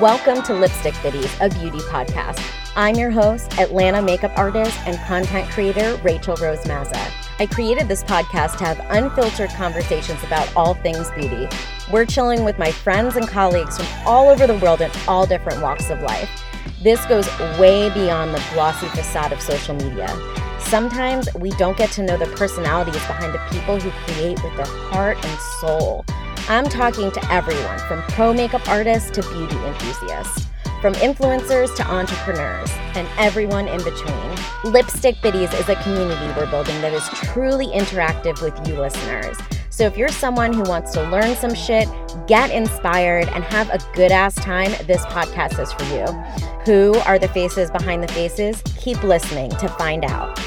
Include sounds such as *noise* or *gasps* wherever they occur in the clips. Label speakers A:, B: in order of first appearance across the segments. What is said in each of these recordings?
A: Welcome to Lipstick Biddies, a beauty podcast. I'm your host, Atlanta makeup artist and content creator Rachel Rose Mazza. I created this podcast to have unfiltered conversations about all things beauty. We're chilling with my friends and colleagues from all over the world in all different walks of life. This goes way beyond the glossy facade of social media. Sometimes we don't get to know the personalities behind the people who create with their heart and soul. I'm talking to everyone from pro makeup artists to beauty enthusiasts, from influencers to entrepreneurs, and everyone in between. Lipstick Biddies is a community we're building that is truly interactive with you listeners. So if you're someone who wants to learn some shit, get inspired, and have a good ass time, this podcast is for you. Who are the faces behind the faces? Keep listening to find out.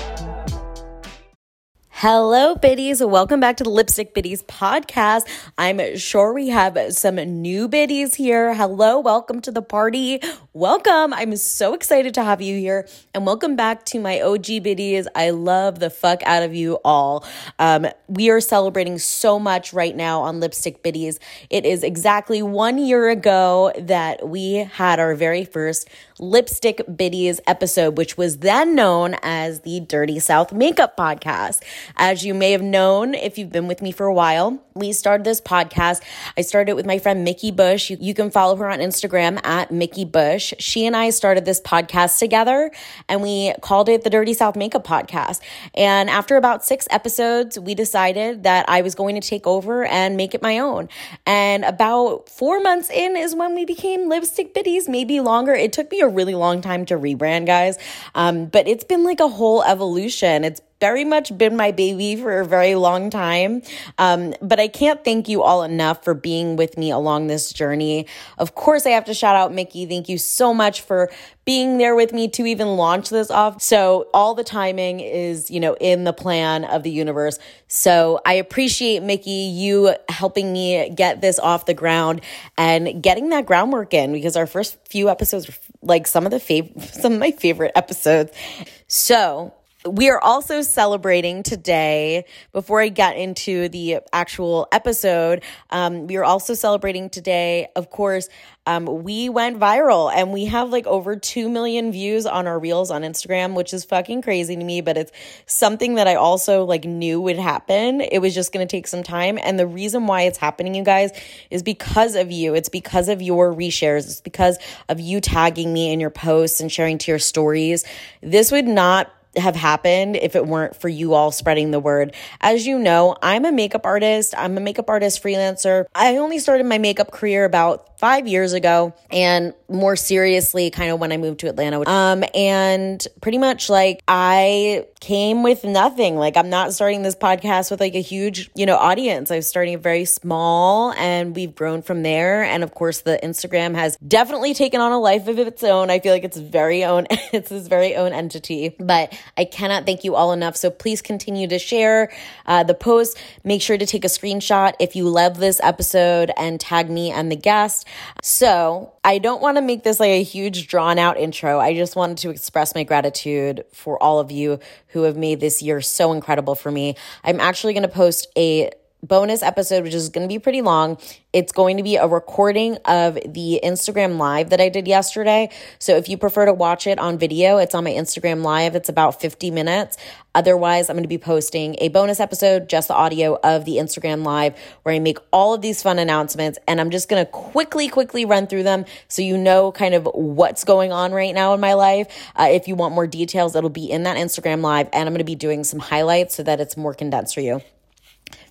A: Hello, biddies. Welcome back to the Lipstick Biddies podcast. I'm sure we have some new biddies here. Hello, welcome to the party. Welcome. I'm so excited to have you here. And welcome back to my OG biddies. I love the fuck out of you all. Um, we are celebrating so much right now on Lipstick Biddies. It is exactly one year ago that we had our very first Lipstick Biddies episode, which was then known as the Dirty South Makeup Podcast. As you may have known, if you've been with me for a while, we started this podcast. I started it with my friend Mickey Bush. You, you can follow her on Instagram at Mickey Bush. She and I started this podcast together and we called it the Dirty South Makeup Podcast. And after about six episodes, we decided that I was going to take over and make it my own. And about four months in is when we became Lipstick Biddies, maybe longer. It took me a really long time to rebrand, guys. Um, but it's been like a whole evolution. It's very much been my baby for a very long time. Um, but I can't thank you all enough for being with me along this journey. Of course, I have to shout out Mickey. Thank you so much for being there with me to even launch this off. So all the timing is, you know, in the plan of the universe. So I appreciate Mickey, you helping me get this off the ground and getting that groundwork in because our first few episodes were like some of the fav- *laughs* some of my favorite episodes. So we are also celebrating today, before I get into the actual episode, um, we are also celebrating today, of course, um, we went viral and we have like over 2 million views on our reels on Instagram, which is fucking crazy to me, but it's something that I also like knew would happen. It was just going to take some time. And the reason why it's happening, you guys, is because of you. It's because of your reshares. It's because of you tagging me in your posts and sharing to your stories. This would not have happened if it weren't for you all spreading the word. As you know, I'm a makeup artist. I'm a makeup artist freelancer. I only started my makeup career about five years ago and more seriously kind of when I moved to Atlanta. Um, and pretty much like I came with nothing. Like I'm not starting this podcast with like a huge, you know, audience. I was starting very small and we've grown from there. And of course the Instagram has definitely taken on a life of its own. I feel like it's very own, *laughs* it's this very own entity, but I cannot thank you all enough. So please continue to share uh, the post. Make sure to take a screenshot if you love this episode and tag me and the guest. So I don't want to make this like a huge drawn out intro. I just wanted to express my gratitude for all of you who have made this year so incredible for me. I'm actually going to post a bonus episode, which is going to be pretty long. It's going to be a recording of the Instagram live that I did yesterday. So if you prefer to watch it on video, it's on my Instagram live. It's about 50 minutes. Otherwise, I'm going to be posting a bonus episode, just the audio of the Instagram live, where I make all of these fun announcements. And I'm just going to quickly, quickly run through them so you know kind of what's going on right now in my life. Uh, if you want more details, it'll be in that Instagram live. And I'm going to be doing some highlights so that it's more condensed for you.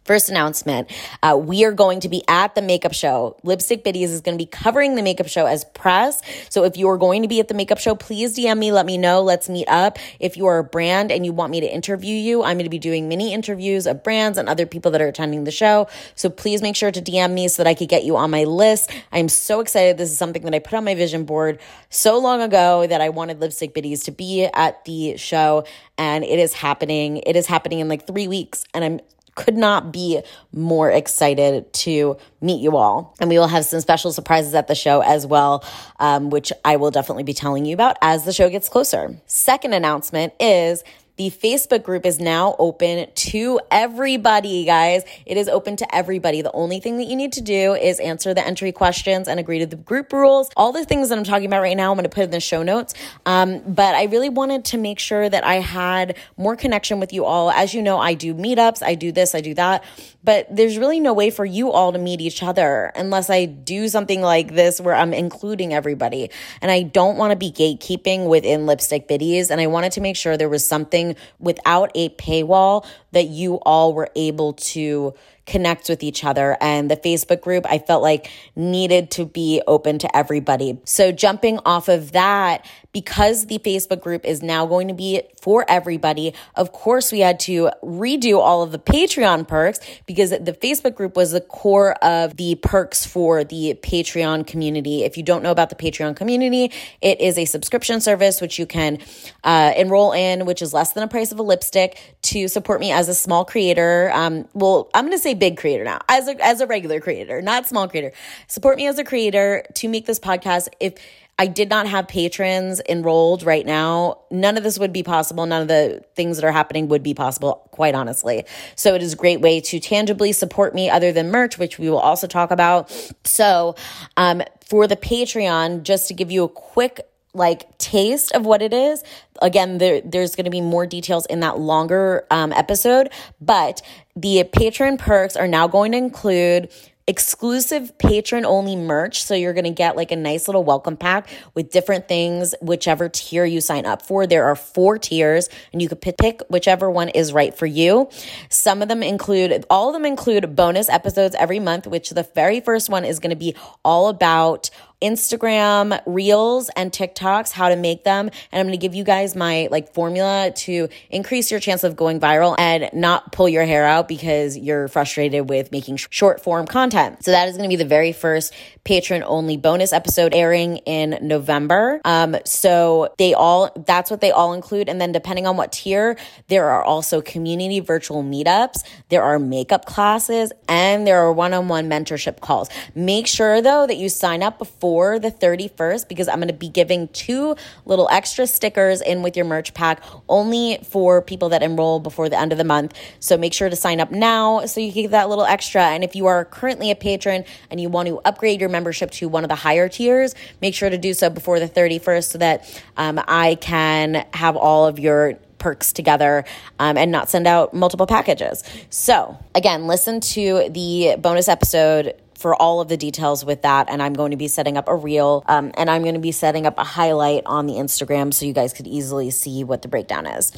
A: First announcement uh, we are going to be at the makeup show. Lipstick Biddies is going to be covering the makeup show as press. So if you are going to be at the makeup show, please DM me, let me know. Let's meet up. If you are a brand and you want me to interview you, I'm going to be doing mini interviews of brands and other people that are attending the show. So please make sure to DM me so that I could get you on my list. I'm so excited. This is something that I put on my vision board so long ago that I wanted Lipstick Biddies to be at the show. And it is happening. It is happening in like three weeks. And I'm could not be more excited to meet you all. And we will have some special surprises at the show as well, um, which I will definitely be telling you about as the show gets closer. Second announcement is the Facebook group is now open to everybody, guys. It is open to everybody. The only thing that you need to do is answer the entry questions and agree to the group rules. All the things that I'm talking about right now, I'm going to put in the show notes. Um, but I really wanted to make sure that I had more connection with you all. As you know, I do meetups, I do this, I do that, but there's really no way for you all to meet each other unless I do something like this where I'm including everybody. And I don't want to be gatekeeping within Lipstick Biddies. And I wanted to make sure there was something without a paywall that you all were able to connect with each other. And the Facebook group, I felt like needed to be open to everybody. So jumping off of that, because the Facebook group is now going to be for everybody, of course, we had to redo all of the Patreon perks because the Facebook group was the core of the perks for the Patreon community. If you don't know about the Patreon community, it is a subscription service which you can uh, enroll in, which is less than a price of a lipstick to support me as a small creator. Um, well, I'm going to say big creator now, as a, as a regular creator, not small creator. Support me as a creator to make this podcast. If I did not have patrons enrolled right now, none of this would be possible. None of the things that are happening would be possible, quite honestly. So it is a great way to tangibly support me other than merch, which we will also talk about. So, um, for the Patreon, just to give you a quick like taste of what it is again there, there's going to be more details in that longer um, episode but the patron perks are now going to include exclusive patron only merch. So you're going to get like a nice little welcome pack with different things, whichever tier you sign up for. There are four tiers and you could pick whichever one is right for you. Some of them include, all of them include bonus episodes every month, which the very first one is going to be all about Instagram reels and TikToks, how to make them. And I'm going to give you guys my like formula to increase your chance of going viral and not pull your hair out because you're frustrated with making short form content. So that is going to be the very first patron only bonus episode airing in November. Um, so they all, that's what they all include. And then depending on what tier, there are also community virtual meetups, there are makeup classes, and there are one on one mentorship calls. Make sure though that you sign up before the 31st because I'm going to be giving two little extra stickers in with your merch pack only for people that enroll before the end of the month. So make sure to sign up now so you can get that little extra. And if you are currently a patron and you want to upgrade your membership to one of the higher tiers, make sure to do so before the 31st so that um, I can have all of your perks together um, and not send out multiple packages. So, again, listen to the bonus episode for all of the details with that. And I'm going to be setting up a reel um, and I'm going to be setting up a highlight on the Instagram so you guys could easily see what the breakdown is.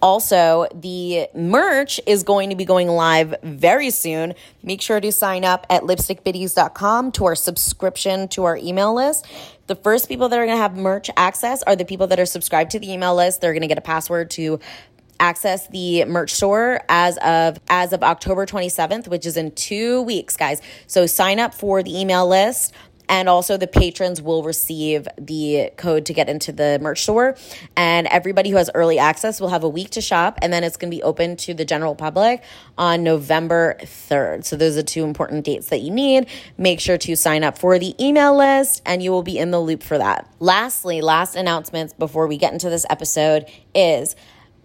A: Also, the merch is going to be going live very soon. Make sure to sign up at lipstickbiddies.com to our subscription to our email list. The first people that are going to have merch access are the people that are subscribed to the email list. They're going to get a password to access the merch store as of as of October 27th, which is in 2 weeks, guys. So sign up for the email list and also the patrons will receive the code to get into the merch store and everybody who has early access will have a week to shop and then it's going to be open to the general public on November 3rd. So those are two important dates that you need. Make sure to sign up for the email list and you will be in the loop for that. Lastly, last announcements before we get into this episode is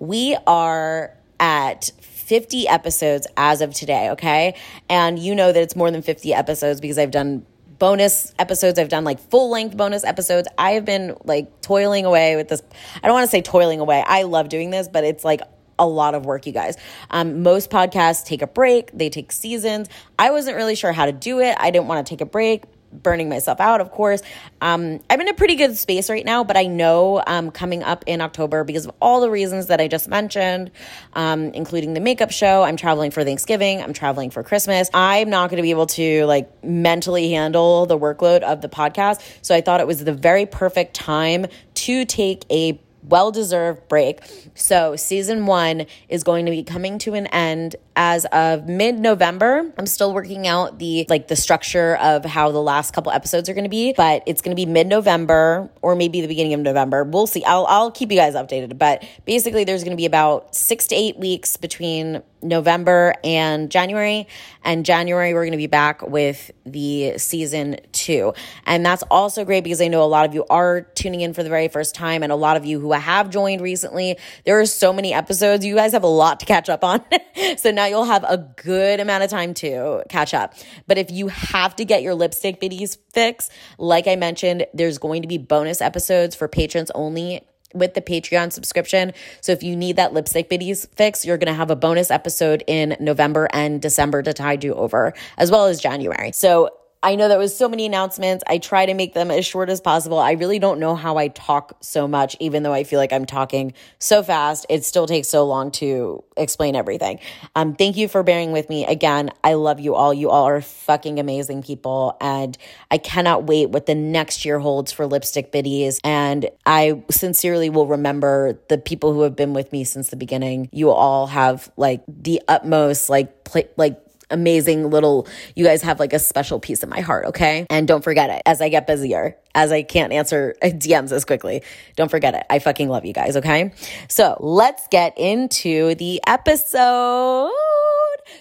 A: we are at 50 episodes as of today, okay? And you know that it's more than 50 episodes because I've done bonus episodes. I've done like full length bonus episodes. I have been like toiling away with this. I don't want to say toiling away. I love doing this, but it's like a lot of work, you guys. Um, most podcasts take a break, they take seasons. I wasn't really sure how to do it. I didn't want to take a break burning myself out, of course. Um, I'm in a pretty good space right now, but I know um, coming up in October, because of all the reasons that I just mentioned, um, including the makeup show, I'm traveling for Thanksgiving, I'm traveling for Christmas. I'm not going to be able to like mentally handle the workload of the podcast. So I thought it was the very perfect time to take a well deserved break. So, season one is going to be coming to an end as of mid November. I'm still working out the like the structure of how the last couple episodes are going to be, but it's going to be mid November or maybe the beginning of November. We'll see. I'll I'll keep you guys updated. But basically, there's going to be about six to eight weeks between November and January. And January, we're going to be back with the season two. And that's also great because I know a lot of you are tuning in for the very first time, and a lot of you who have joined recently. There are so many episodes. You guys have a lot to catch up on. *laughs* so now you'll have a good amount of time to catch up. But if you have to get your lipstick biddies fix, like I mentioned, there's going to be bonus episodes for patrons only with the Patreon subscription. So if you need that lipstick biddies fix, you're going to have a bonus episode in November and December to tide you over, as well as January. So I know there was so many announcements. I try to make them as short as possible. I really don't know how I talk so much, even though I feel like I'm talking so fast. It still takes so long to explain everything. Um, thank you for bearing with me. Again, I love you all. You all are fucking amazing people. And I cannot wait what the next year holds for Lipstick Biddies. And I sincerely will remember the people who have been with me since the beginning. You all have like the utmost, like, play, like, amazing little, you guys have like a special piece of my heart, okay? And don't forget it as I get busier, as I can't answer *laughs* DMs as quickly. Don't forget it. I fucking love you guys, okay? So let's get into the episode.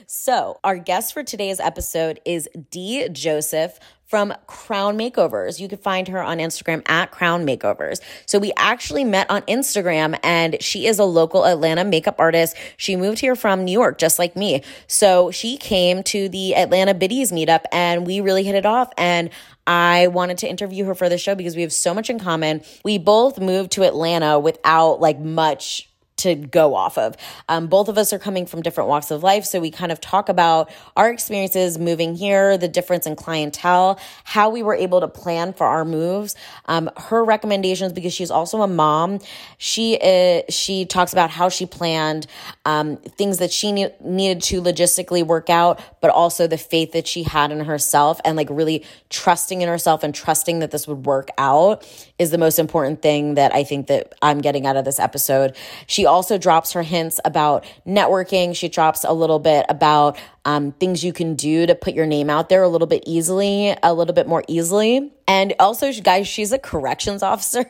A: So, our guest for today's episode is Dee. Joseph from Crown Makeovers. You can find her on Instagram at Crown Makeovers. So we actually met on Instagram and she is a local Atlanta makeup artist. She moved here from New York, just like me. So she came to the Atlanta Biddies meetup and we really hit it off. And I wanted to interview her for the show because we have so much in common. We both moved to Atlanta without like much to go off of. Um, both of us are coming from different walks of life. So we kind of talk about our experiences moving here, the difference in clientele, how we were able to plan for our moves, um, her recommendations, because she's also a mom. She, uh, she talks about how she planned um, things that she ne- needed to logistically work out, but also the faith that she had in herself and like really trusting in herself and trusting that this would work out is the most important thing that I think that I'm getting out of this episode. She also drops her hints about networking. She drops a little bit about um, things you can do to put your name out there a little bit easily, a little bit more easily. And also, guys, she's a corrections *laughs* officer.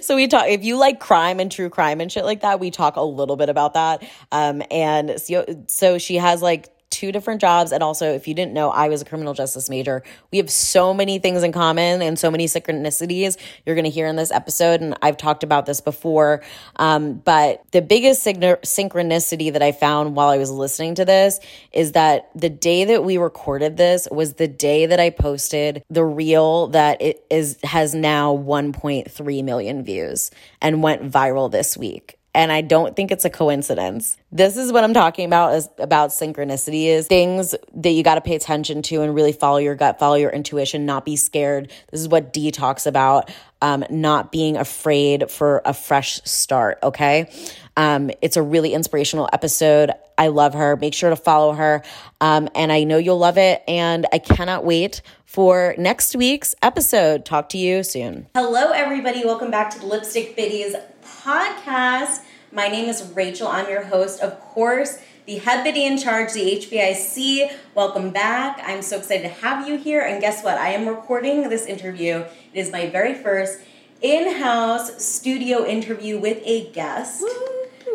A: so we talk, if you like crime and true crime and shit like that, we talk a little bit about that. Um, and so, so she has like two different jobs. And also, if you didn't know, I was a criminal justice major. We have so many things in common and so many synchronicities you're going to hear in this episode. And I've talked about this before. Um, but the biggest synchronicity that I found while I was listening to this is that the day that we recorded this was the day that I posted the reel that it is has now 1.3 million views and went viral this week and I don't think it's a coincidence. This is what I'm talking about is about synchronicity is things that you got to pay attention to and really follow your gut, follow your intuition, not be scared. This is what Dee talks about, um, not being afraid for a fresh start. Okay. Um, it's a really inspirational episode. I love her. Make sure to follow her. Um, and I know you'll love it. And I cannot wait for next week's episode. Talk to you soon. Hello, everybody. Welcome back to the Lipstick Biddies podcast. My name is Rachel. I'm your host, of course, the head biddy in charge, the HBIC. Welcome back. I'm so excited to have you here. And guess what? I am recording this interview. It is my very first in house studio interview with a guest. Woo.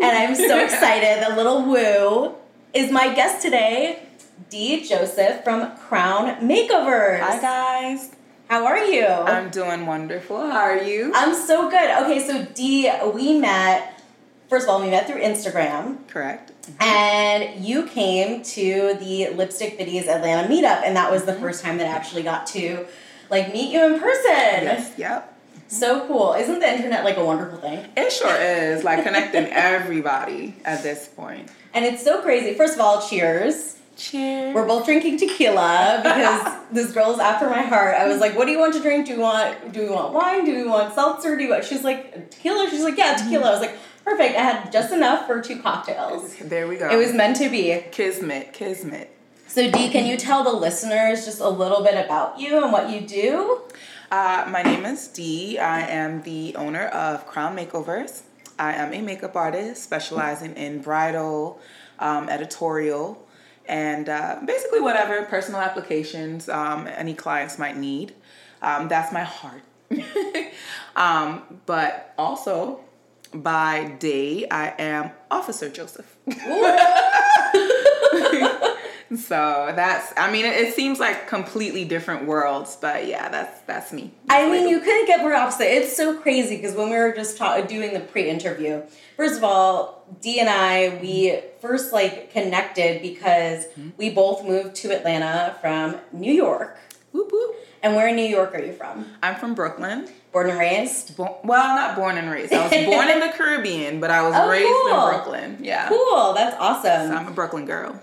A: And I'm so *laughs* excited. The little woo is my guest today, Dee Joseph from Crown Makeovers.
B: Hi, guys.
A: How are you?
B: I'm doing wonderful. How are you?
A: I'm so good. Okay, so Dee, we met first of all, we met through Instagram.
B: Correct.
A: And you came to the Lipstick Biddies Atlanta meetup, and that was the mm-hmm. first time that I actually got to like meet you in person.
B: Yes. Yep.
A: So cool. Isn't the internet like a wonderful thing?
B: It sure is. Like connecting *laughs* everybody at this point.
A: And it's so crazy. First of all, cheers.
B: Cheers.
A: We're both drinking tequila because *laughs* this girl is after my heart. I was like, "What do you want to drink? Do you want do you want wine? Do you want seltzer? Do you want?" She's like, "Tequila." She's like, "Yeah, tequila." I was like, Perfect. I had just enough for two cocktails.
B: There we go.
A: It was meant to be.
B: Kismet, kismet.
A: So, Dee, can you tell the listeners just a little bit about you and what you do?
B: Uh, my name is Dee. I am the owner of Crown Makeovers. I am a makeup artist specializing in bridal, um, editorial, and uh, basically whatever personal applications um, any clients might need. Um, that's my heart. *laughs* um, but also, by day, I am Officer Joseph. So that's, I mean, it, it seems like completely different worlds, but yeah, that's that's me.
A: I mean, you couldn't get more opposite. It's so crazy because when we were just ta- doing the pre-interview, first of all, Dee and I we first like connected because
B: Mm-hmm.
A: we both moved to Atlanta from New York.
B: Whoop, whoop.
A: And where in New York are you from?
B: I'm from Brooklyn.
A: Born and raised?
B: Bo- well, not born and raised. I was born in the *laughs* Caribbean, but I was
A: Oh,
B: raised
A: cool.
B: in Brooklyn. Yeah.
A: Cool, that's awesome.
B: So I'm a Brooklyn girl.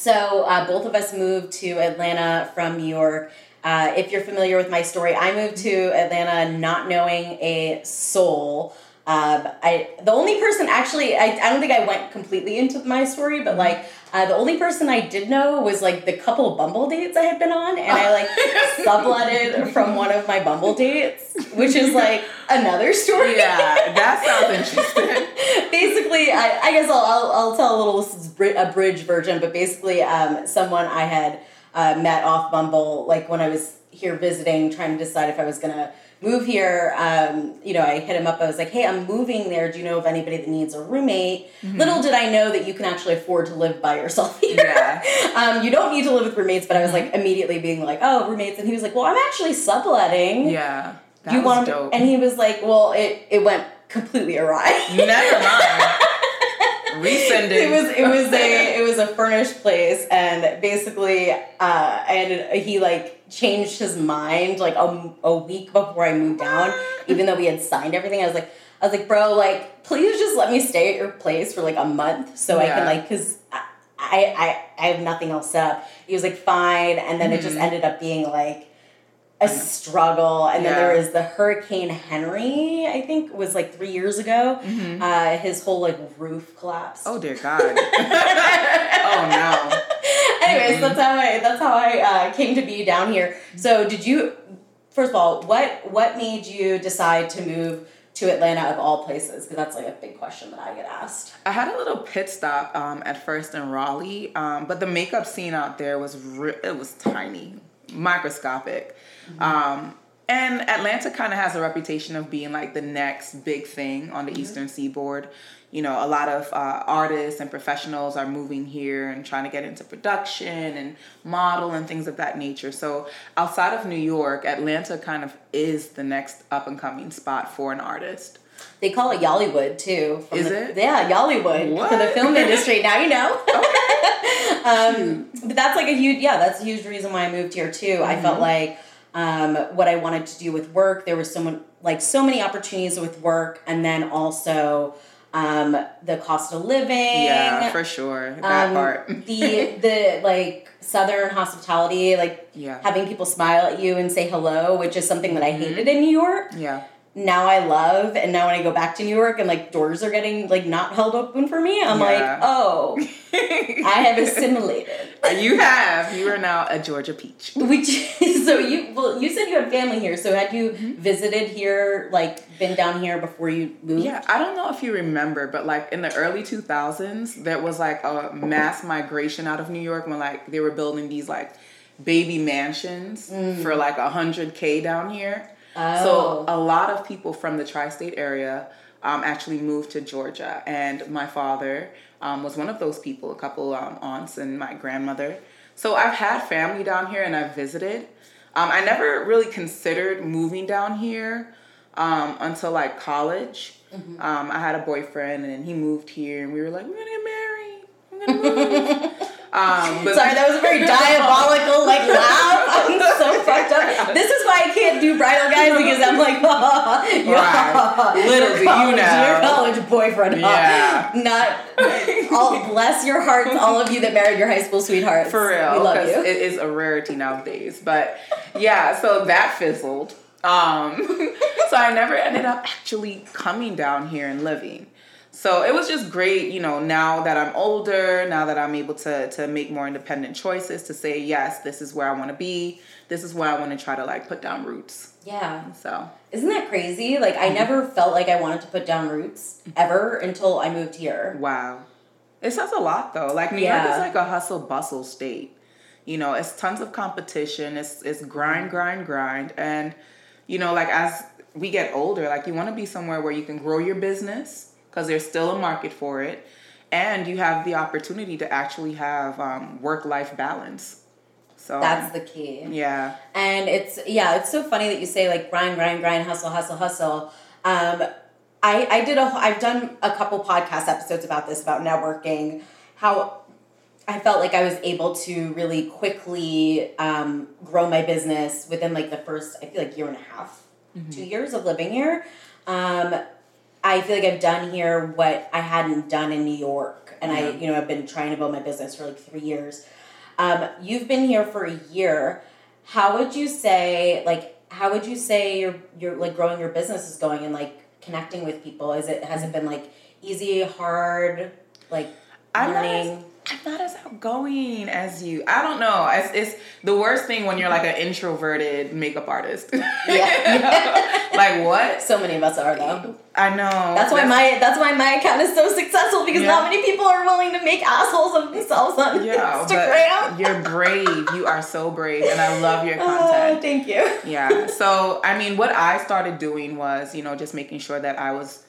A: So uh, both of us moved to Atlanta from New York. Uh, if you're familiar with my story, I moved to Atlanta not knowing a soul. Um, I the only person actually I, I don't think I went completely into my story, but like uh, the only person I did know was like the couple Bumble dates I had been on, and I like *laughs* subletted from one of my Bumble dates, which is like another story.
B: Yeah, that sounds interesting. *laughs*
A: basically, I, I guess I'll, I'll, I'll tell a little a bridge version, but basically, um, someone I had uh, met off Bumble, like when I was here visiting, trying to decide if I was gonna move here. Um, you know, I hit him up. I was like, "Hey, I'm moving there. Do you know of anybody that needs a roommate?" Little did I know that you can actually afford to live by yourself *laughs* here.
B: Yeah.
A: um, you don't need to live with roommates, but I was like immediately being like, "Oh, roommates," and he was like, "Well, I'm actually subletting."
B: Yeah. That
A: you want
B: dope.
A: And he was like, "Well, it it went completely awry."
B: Never mind. *laughs* Resending.
A: it was it was a it was a furnished place and basically uh and he like changed his mind like a, a week before I moved down even though we had signed everything I was like I was like bro like please just let me stay at your place for like a month so I can like cuz I, I I have nothing else set up he was like fine and then it just
B: Mhm.
A: ended up being like a struggle and then
B: Yeah.
A: there was the hurricane henry i think was like three years ago
B: Mhm.
A: uh, his whole like roof collapsed
B: Oh dear God. *laughs* oh no.
A: Anyways,
B: Mhm.
A: that's how I that's how I uh, came to be down here. So, did you? First of all, what what made you decide to move to Atlanta of all places? Because that's like a big question that I get asked.
B: I had a little pit stop um, at first in Raleigh, um, but the makeup scene out there was re- it was tiny, microscopic, um, and Atlanta kind of has a reputation of being like the next big thing on the Eastern Seaboard. You know, a lot of uh, artists and professionals are moving here and trying to get into production and model and things of that nature. So outside of New York, Atlanta kind of is the next up and coming spot for an artist.
A: They call it Y'allywood too.
B: Is
A: the-
B: it?
A: Yeah, Y'allywood for the film industry. Now you know. *laughs* *laughs* um, but that's like a huge yeah. That's a huge reason why I moved here too. I
B: Mm-hmm.
A: felt like um, what I wanted to do with work. There was someone like so many opportunities with work, and then also um, the cost of living.
B: Yeah, for sure. That
A: um,
B: part.
A: the *laughs* the like southern hospitality, like
B: Yeah.
A: having people smile at you and say hello, which is something that I
B: Mm-hmm.
A: hated in New York.
B: Yeah.
A: Now I love, and now when I go back to New York and like doors are getting like not held open for me, I'm like, oh, I have assimilated. *laughs*
B: you have. You are now a Georgia peach.
A: Which so you well you said you had family here, so had you
B: Mm-hmm.
A: visited here, like been down here before you moved?
B: Yeah, I don't know if you remember, but like in the early 2000s, there was like a mass migration out of New York when like they were building these like baby mansions for like a hundred K down here.
A: Oh.
B: So a lot of people from the tri-state area um, actually moved to Georgia, and my father um, was one of those people. A couple um, aunts and my grandmother. So I've had family down here, and I've visited. Um, I never really considered moving down here um, until like college.
A: Mm-hmm.
B: Um, I had a boyfriend, and he moved here, and we were like, we're gonna get married. We're gonna move. *laughs* um, but
A: Sorry, that was a very *laughs* diabolical like laugh. I'm *laughs* so fucked up. This is why I can't do bridal guys because I'm like, *laughs* your,
B: Right. Little do you know.
A: your college boyfriend.
B: Yeah.
A: Not all. Bless your hearts, all of you that married your high school sweethearts.
B: For real,
A: we love
B: because
A: you.
B: it is a rarity nowadays. But yeah, so that fizzled. Um, so I never ended up actually coming down here and living. So it was just great, you know, now that I'm older, now that I'm able to to make more independent choices to say, yes, this is where I want to be. This is where I want to try to like put down roots.
A: yeah,
B: So
A: isn't that crazy? Like I never mm-hmm. felt like I wanted to put down roots ever until I moved here.
B: Wow. It says a lot though. Like New York
A: Yeah.
B: is like a hustle bustle state. You know, it's tons of competition. It's it's grind, mm-hmm. grind, grind. And, you know, like as we get older, like you want to be somewhere where you can grow your business because there's still a market for it. and you have the opportunity to actually have um, work life balance. So
A: That's the key.
B: yeah,
A: And it's yeah, it's so funny that you say like grind, grind, grind, hustle, hustle, hustle. Um, I I did a I've done a couple podcast episodes about this about networking, how I felt like I was able to really quickly um, grow my business within like the first I feel like year and a half, two years of living here. Um, I feel like I've done here what I hadn't done in New York, and I you know I've been trying to build my business for like three years. Um, you've been here for a year. How would you say like how would you say your your like growing your business is going and like connecting with people? Is it has it been like easy, hard, like
B: I'm not,
A: learning?
B: as, I'm not as outgoing as you. I don't know. It's, it's the worst thing when you're like an introverted makeup artist. *laughs*
A: Yeah. *laughs*
B: like what?
A: so many of us are though.
B: I know.
A: That's why my that's why my account is so successful because
B: Yeah.
A: not many people are willing to make assholes of themselves on
B: yeah,
A: Instagram. *laughs*
B: you're brave. You are so brave, and I love your
A: Oh,
B: content.
A: thank you.
B: yeah. So, I mean, what I started doing was, you know, just making sure that I was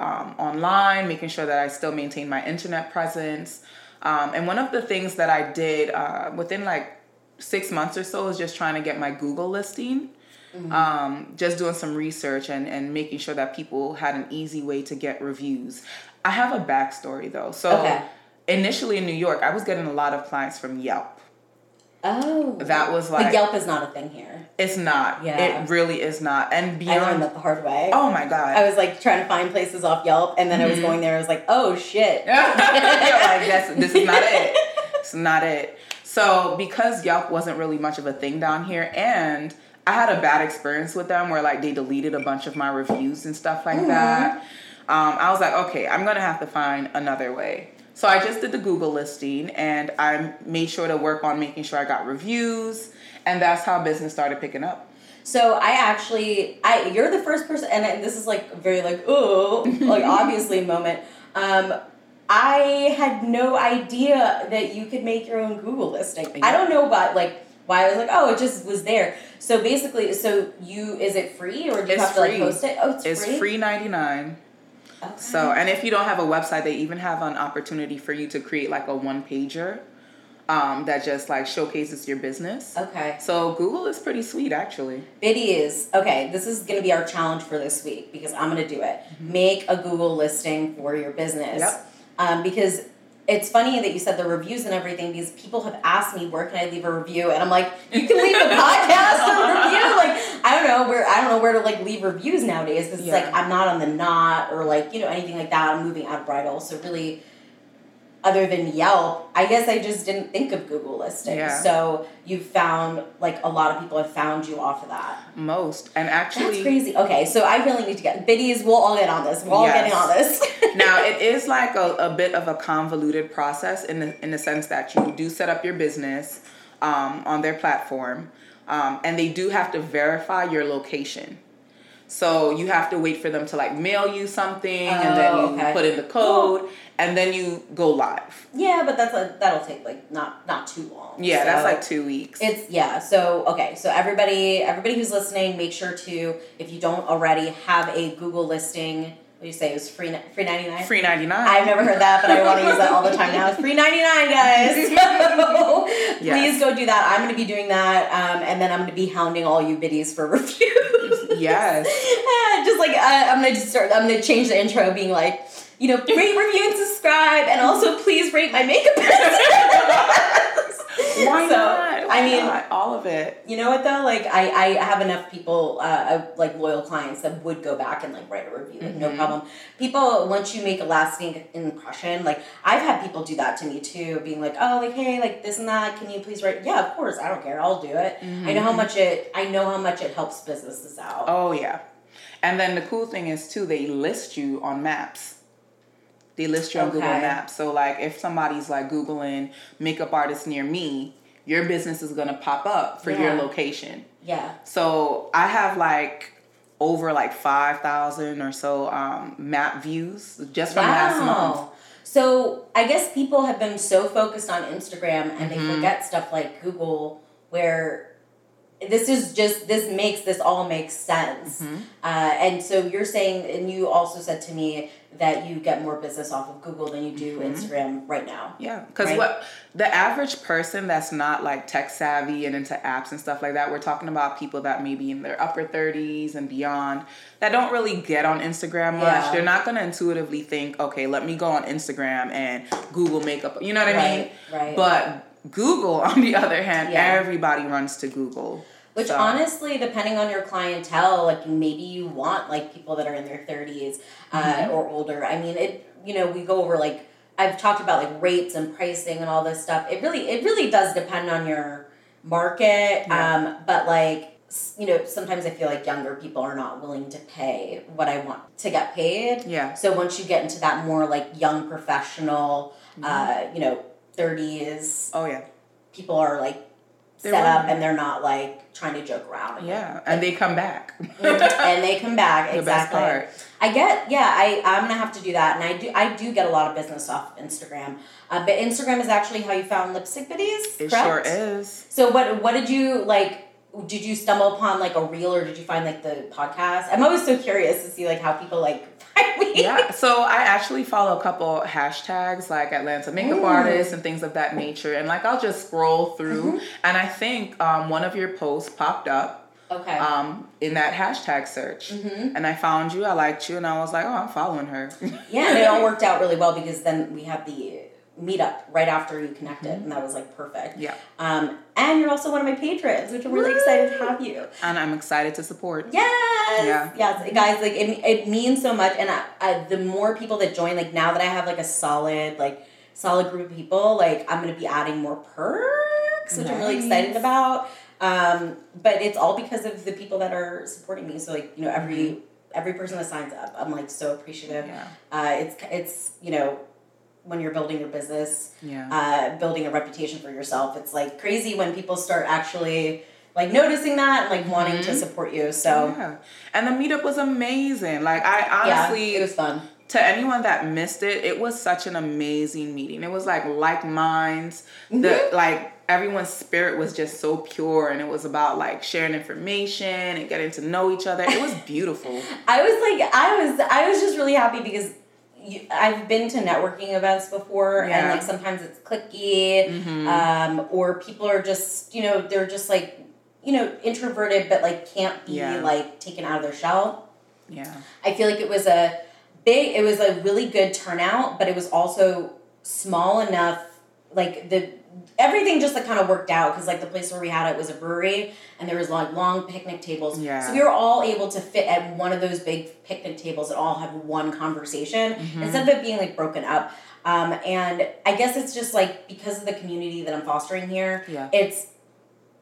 B: um, online, making sure that I still maintained my internet presence. Um, and one of the things that I did uh, within like six months or so is just trying to get my Google listing. Um, just doing some research and, and making sure that people had an easy way to get reviews. I have a backstory though. So,
A: Okay.
B: initially in New York, I was getting a lot of clients from Yelp.
A: Oh,
B: That was
A: but
B: like,
A: Yelp is not a thing here.
B: it's not.
A: Yeah.
B: It really is not. And
A: I learned that the hard way.
B: Oh my god.
A: I was like trying to find places off Yelp, and then I was
B: Mm-hmm.
A: going there. I was like, oh shit. *laughs*
B: like that's this is not it. It's not it. So because Yelp wasn't really much of a thing down here, and I had a bad experience with them where like they deleted a bunch of my reviews and stuff like that. Um, I was like, okay, I'm gonna have to find another way. So I just did the Google listing, and I made sure to work on making sure I got reviews, and that's how business started picking up.
A: So I actually, I you're the first person, and this is like very like oh like *laughs* obviously moment. Um, I had no idea that you could make your own Google listing. I don't know about like why I was like oh it just was there. So basically, so you is it free or do you
B: It's
A: have to
B: free.
A: like post it? Oh, it's,
B: It's
A: free.
B: free ninety nine.
A: Okay.
B: So, and if you don't have a website, they even have an opportunity for you to create like a one pager um, that just like showcases your business.
A: okay.
B: So, Google is pretty sweet actually.
A: Biddies. Okay, this is going to be our challenge for this week because I'm going to do it. Make a Google listing for your business.
B: Yep.
A: Um, because it's funny that you said the reviews and everything because people have asked me where can I leave a review? And I'm like you can leave the *laughs* podcast a review. Like I don't know where I don't know where to like leave reviews nowadays because it's like I'm not on the knot or like you know anything like that. I'm moving out of bridal. So really other than Yelp, I guess I just didn't think of Google listings.
B: Yeah.
A: So you found like a lot of people have found you off of that.
B: Most and
A: That's
B: actually
A: crazy. Okay, so I really need to get biddies. We'll all get on this. We're all
B: Yes.
A: getting on this. *laughs*
B: now it is like a, a bit of a convoluted process in the in the sense that you do set up your business um, on their platform, um, and they do have to verify your location. So you have to wait for them to like mail you something, and then
A: Oh,
B: you
A: okay.
B: put in the code, and then you go live.
A: yeah, but that's a that'll take like not not too long.
B: Yeah, that's like two weeks.
A: It's yeah. So okay, so everybody everybody who's listening, make sure to if you don't already have a Google listing. What do you say? It was free free ninety nine.
B: free ninety nine.
A: I've never heard that, but I want to use that all the time now. It's free ninety nine, guys. *laughs* So
B: Yes.
A: please go do that. I'm going to be doing that, um, and then I'm going to be hounding all you biddies for *laughs* reviews.
B: Yes. *laughs*
A: just like uh, I'm going to start. I'm going to change the intro, being like, you know, rate, review, and subscribe, and also please rate my makeup business.
B: Why
A: so,
B: not? Why
A: I mean,
B: not? all of it.
A: you know what though? Like I, I have enough people, uh, like loyal clients that would go back and like write a review, like no
B: Mhm.
A: problem. People, once you make a lasting impression, like I've had people do that to me too, being like, oh, like hey, like this and that. Can you please write? Yeah, of course. I don't care. I'll do it. I know how much it. I know how much it helps businesses out.
B: Oh yeah. And then the cool thing is too, they list you on maps. They list you on Google Maps. So like if somebody's like Googling makeup artist near me, your business is gonna pop up for your location.
A: Yeah.
B: So I have like over like five thousand or so um, map views just from last month.
A: So I guess people have been so focused on Instagram and
B: Mm-hmm.
A: they forget stuff like Google, where this is just this makes this all makes sense
B: Mm-hmm.
A: uh, and so you're saying and you also said to me that you get more business off of google than you do instagram right now
B: Yeah, because
A: Right.
B: what the average person that's not like tech savvy and into apps and stuff like that, we're talking about people that maybe in their upper thirties and beyond that don't really get on Instagram much.
A: Yeah.
B: They're not gonna intuitively think, okay, let me go on Instagram and Google makeup. You know what I mean?
A: Right, right.
B: But Google, *laughs* on the other hand,
A: Yeah.
B: everybody runs to Google.
A: Which
B: So-
A: honestly, depending on your clientele, like maybe you want like people that are in their thirties uh,
B: Mm-hmm.
A: or older. I mean, it. You know, we go over like I've talked about like rates and pricing and all this stuff. It really, it really does depend on your market.
B: Yeah.
A: Um, but like you know, sometimes I feel like younger people are not willing to pay what I want to get paid.
B: Yeah.
A: So once you get into that more like young professional,
B: Mm-hmm.
A: uh, you know, thirties,
B: Oh yeah.
A: people are like
B: They're
A: set up and they're not like trying to joke around.
B: Yeah. And they come back. *laughs*
A: and they come back *laughs*
B: The
A: exactly. I get yeah. I I'm gonna have to do that, and I do I do get a lot of business off of Instagram. Uh, but Instagram is actually how you found lipstick biddies.
B: It
A: correct?
B: sure is.
A: So what what did you like? Did you stumble upon like a reel, or did you find like the podcast? I'm always so curious to see like how people like *laughs* find me.
B: yeah, so I actually follow a couple hashtags like Atlanta makeup
A: Mm.
B: artists and things of that nature, and like I'll just scroll through,
A: Mm-hmm.
B: and I think um, one of your posts popped up
A: Okay.
B: um, in that hashtag search,
A: Mm-hmm.
B: and I found you, I liked you, and I was like, oh, I'm following her.
A: yeah, and it all worked out really well because then we have the meetup right after you connected, and that was like perfect.
B: Mm-hmm. yeah,
A: Um, and you're also one of my patrons, which I'm really excited to have you.
B: and I'm excited to support.
A: Yes.
B: Yeah.
A: Yes, guys. Like it, it means so much, and I, I, the more people that join, like now that I have like a solid, like solid group of people, like I'm gonna be adding more perks, which I'm really excited about. Um, but it's all because of the people that are supporting me. So like you know every every person that signs up, I'm like so appreciative.
B: Yeah.
A: Uh, it's it's you know when you're building your business
B: Yeah.
A: uh, building a reputation for yourself. It's like crazy when people start actually like noticing that and like wanting to support you. So
B: yeah, and the meetup was amazing. Like I
A: yeah,
B: honestly,
A: it was fun.
B: to anyone that missed it, it was such an amazing meeting. It was like like minds.
A: Mm-hmm.
B: The like everyone's spirit was just so pure, and it was about like sharing information and getting to know each other. It was beautiful. *laughs*
A: I was like, I was, I was just really happy because you, I've been to networking events before, and like sometimes it's clicky, um, or people are just, you know, they're just like, you know, introverted, but like can't be
B: Yeah.
A: like taken out of their shell.
B: Yeah,
A: I feel like it was a big, it was a really good turnout, but it was also small enough, like the everything just like kind of worked out because like the place where we had it was a brewery and there was like long picnic tables
B: Yeah.
A: so we were all able to fit at one of those big picnic tables and all have one conversation
B: Mm-hmm.
A: instead of it being like broken up um, and i guess it's just like because of the community that i'm fostering here
B: Yeah.
A: it's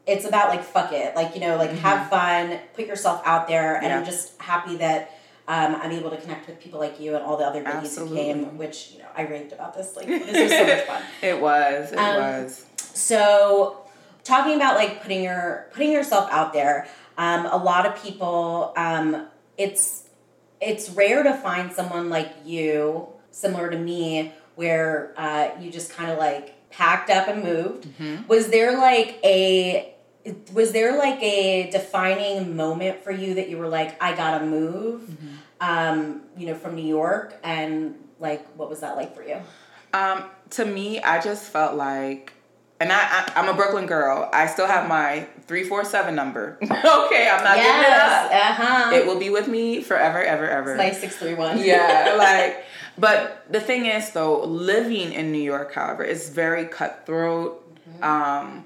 A: it's about like fuck it like you know like have fun put yourself out there and
B: Mm-hmm. Yeah.
A: i'm just happy that um, I'm able to connect with people like you and all the other biddies who came, which you know I raved about this. Like *laughs* this was so much fun.
B: it was. It
A: Um,
B: was.
A: So, talking about like putting your putting yourself out there, um, a lot of people, um, it's it's rare to find someone like you, similar to me, where uh, you just kind of like packed up and moved. Was there like a was there like a defining moment for you that you were like, I gotta move, um, you know, from New York, and like, what was that like for you?
B: Um, to me, I just felt like, and I, I I'm a Brooklyn girl. I still have my three four seven number. *laughs* okay, I'm not giving it up.
A: uh huh.
B: It will be with me forever, ever, ever.
A: Six three one.
B: yeah, *laughs* like, but the thing is, though, living in New York, however, is very cutthroat.
A: Mm-hmm.
B: Um,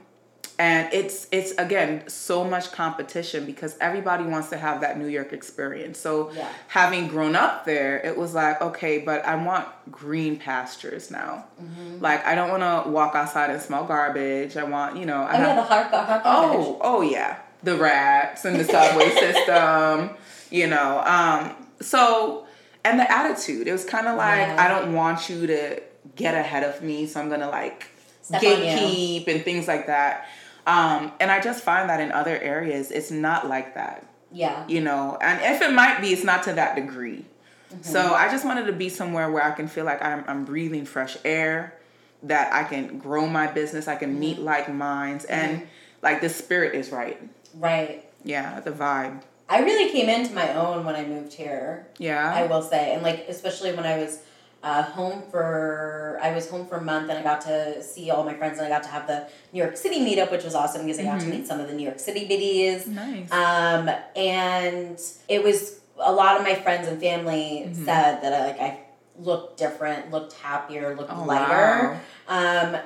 B: and it's it's again so much competition because everybody wants to have that New York experience. So
A: Yeah.
B: having grown up there, it was like okay, but I want green pastures now.
A: Mm-hmm.
B: Like I don't want to walk outside and smell garbage. I want you know. I
A: Oh yeah,
B: have-
A: the hard hard
B: Oh, oh yeah. The rats and the subway *laughs* system, you know. Um, so and the attitude. It was kind of like
A: Yeah.
B: I don't want you to get ahead of me, so I'm gonna like
A: Step
B: gatekeep and things like that. Um, and I just find that in other areas, it's not like that,
A: Yeah.
B: you know. And if it might be, it's not to that degree.
A: Mm-hmm.
B: So I just wanted to be somewhere where I can feel like I'm, I'm breathing fresh air, that I can grow my business, I can
A: Mm-hmm.
B: meet like minds, and like the spirit is right.
A: Right.
B: Yeah, the vibe.
A: I really came into my own when I moved here.
B: Yeah.
A: I will say, and like especially when I was uh, home for I was home for a month and I got to see all my friends and I got to have the New York City meetup, which was awesome because I got
B: Mm-hmm.
A: to meet some of the New York City biddies.
B: Nice.
A: Um, and it was a lot of my friends and family
B: Mm-hmm.
A: said that I, like I looked different, looked happier, looked
B: Oh,
A: lighter. Um,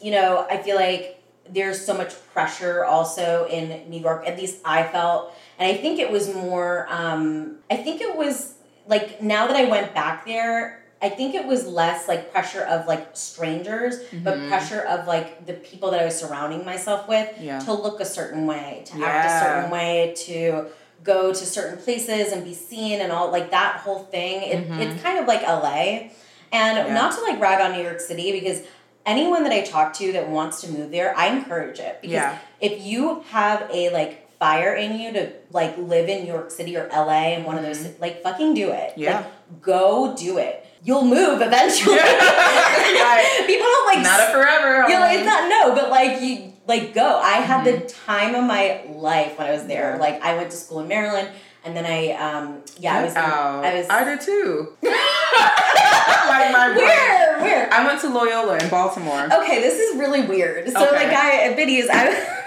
A: you know, I feel like there's so much pressure also in New York. At least I felt, and I think it was more. Um, I think it was like now that I went back there. I think it was less like pressure of like strangers, but
B: Mm-hmm.
A: pressure of like the people that I was surrounding myself with
B: Yeah.
A: to look a certain way, to act a certain way, to go to certain places and be seen and all like that whole thing. It, It's kind of like LA. And
B: Mm-hmm. Yeah.
A: not to like rag on New York City because anyone that I talk to that wants to move there, I encourage it. Because
B: Yeah.
A: if you have a like fire in you to like live in New York City or LA and one of those like fucking do it.
B: Mm-hmm. Yeah.
A: Like go do it. You'll move eventually. *laughs*
B: Right.
A: People don't like
B: Not a forever.
A: you know, it's not no, but like you like go. I had the time of my life when I was there.
B: Yeah.
A: Like I went to school in Maryland and then I um yeah, I was in, I was
B: I did too. *laughs* like my
A: where? Where?
B: I went to Loyola in Baltimore.
A: Okay, this is really weird. So
B: Okay.
A: like I at Biddy's I *laughs*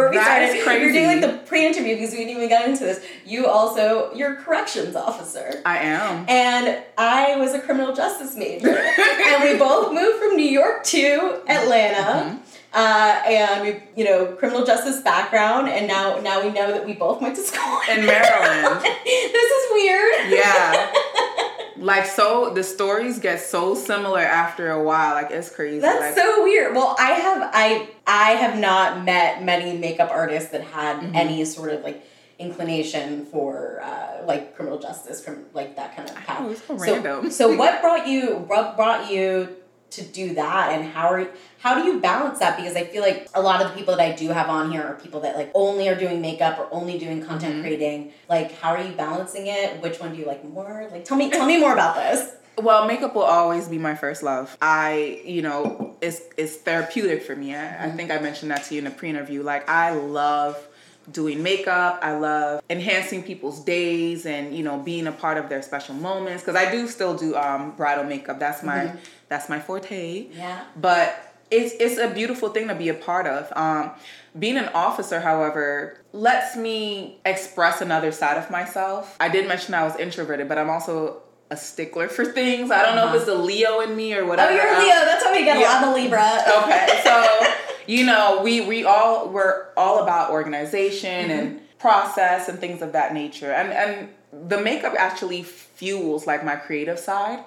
A: before we
B: That
A: started,
B: is
A: we were doing like the pre-interview because we didn't even get into this. You also you're a corrections officer.
B: I am.
A: And I was a criminal justice major. *laughs* and we both moved from New York to Atlanta.
B: Mm-hmm.
A: Uh, and we, you know, criminal justice background, and now now we know that we both went to school
B: In Maryland. *laughs*
A: this is weird.
B: Yeah. *laughs* Like so the stories get so similar after a while. Like it's crazy.
A: That's
B: like,
A: so weird. Well, I have I I have not met many makeup artists that had
B: Mm-hmm.
A: any sort of like inclination for uh, like criminal justice, from like that kind of path.
B: know, so random.
A: So what brought you what brought you to do that, and how are how do you balance that? Because I feel like a lot of the people that I do have on here are people that like only are doing makeup or only doing content
B: Mm-hmm.
A: creating. Like, how are you balancing it? Which one do you like more? Like, tell me tell me more about this. *laughs*
B: Well, makeup will always be my first love. I, you know, it's it's therapeutic for me. I, I think I mentioned that to you in the pre-interview. Like I love doing makeup. I love enhancing people's days and you know being a part of their special moments because I do still do um, bridal makeup. That's my that's my forte.
A: Yeah.
B: But it's it's a beautiful thing to be a part of. Um, being an officer, however, lets me express another side of myself. I did mention I was introverted, but I'm also a stickler for things. I don't know if uh-huh. it's the Leo in me or
A: oh,
B: whatever.
A: Oh, you're a. Leo. Um, That's how we get
B: Yeah.
A: a lot of Libra. *laughs*
B: Okay, so *laughs* you know, we we all we're all about organization mm-hmm. and process and things of that nature, and and the makeup actually fuels like my creative side,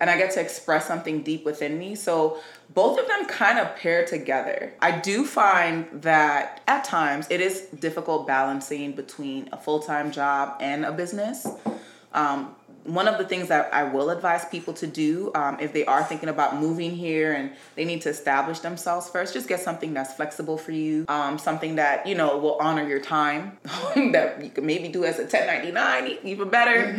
B: and I get to express something deep within me. So both of them kind of pair together. I do find that at times it is difficult balancing between a full time job and a business. Um, one of the things that I will advise people to do um, if they are thinking about moving here and they need to establish themselves first, just get something that's flexible for you, um, something that you know will honor your time, *laughs* that you can maybe do as a 1099, e- even better.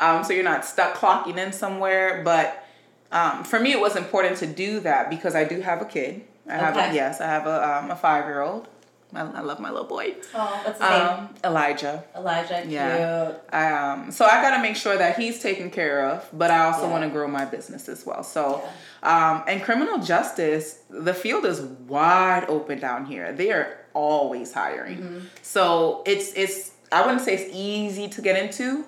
B: Um, so you're not stuck clocking in somewhere. But um, for me, it was important to do that because I do have a kid. I have a, yes, I have a, um, a five year old. I, I love my little boy.
A: Oh, what's his name?
B: Um, Elijah.
A: Elijah. Cute.
B: yeah. Um, so I got to make sure that he's taken care of, but I also
A: Yeah.
B: want to grow my business as well. So, um, and criminal justice, the field is wide open down here. They are always hiring.
A: Mm-hmm.
B: So it's it's I wouldn't say it's easy to get into,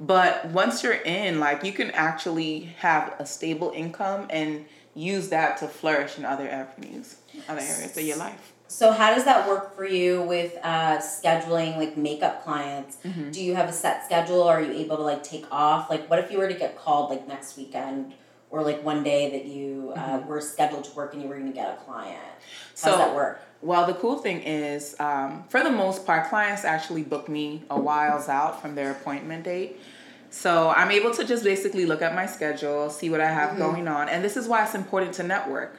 B: but once you're in, like you can actually have a stable income and use that to flourish in other avenues, other areas of your life.
A: So how does that work for you with uh, scheduling like makeup clients?
B: Mm-hmm.
A: Do you have a set schedule? Are you able to like take off? Like, what if you were to get called like next weekend or like one day that you uh, were scheduled to work and you were going to get a client? How does
B: Mm-hmm. So-
A: that work?
B: Well, the cool thing is, um, for the most part, clients actually book me a whiles out from their appointment date. So I'm able to just basically look at my schedule, see what I have going on. And this is why it's important to network.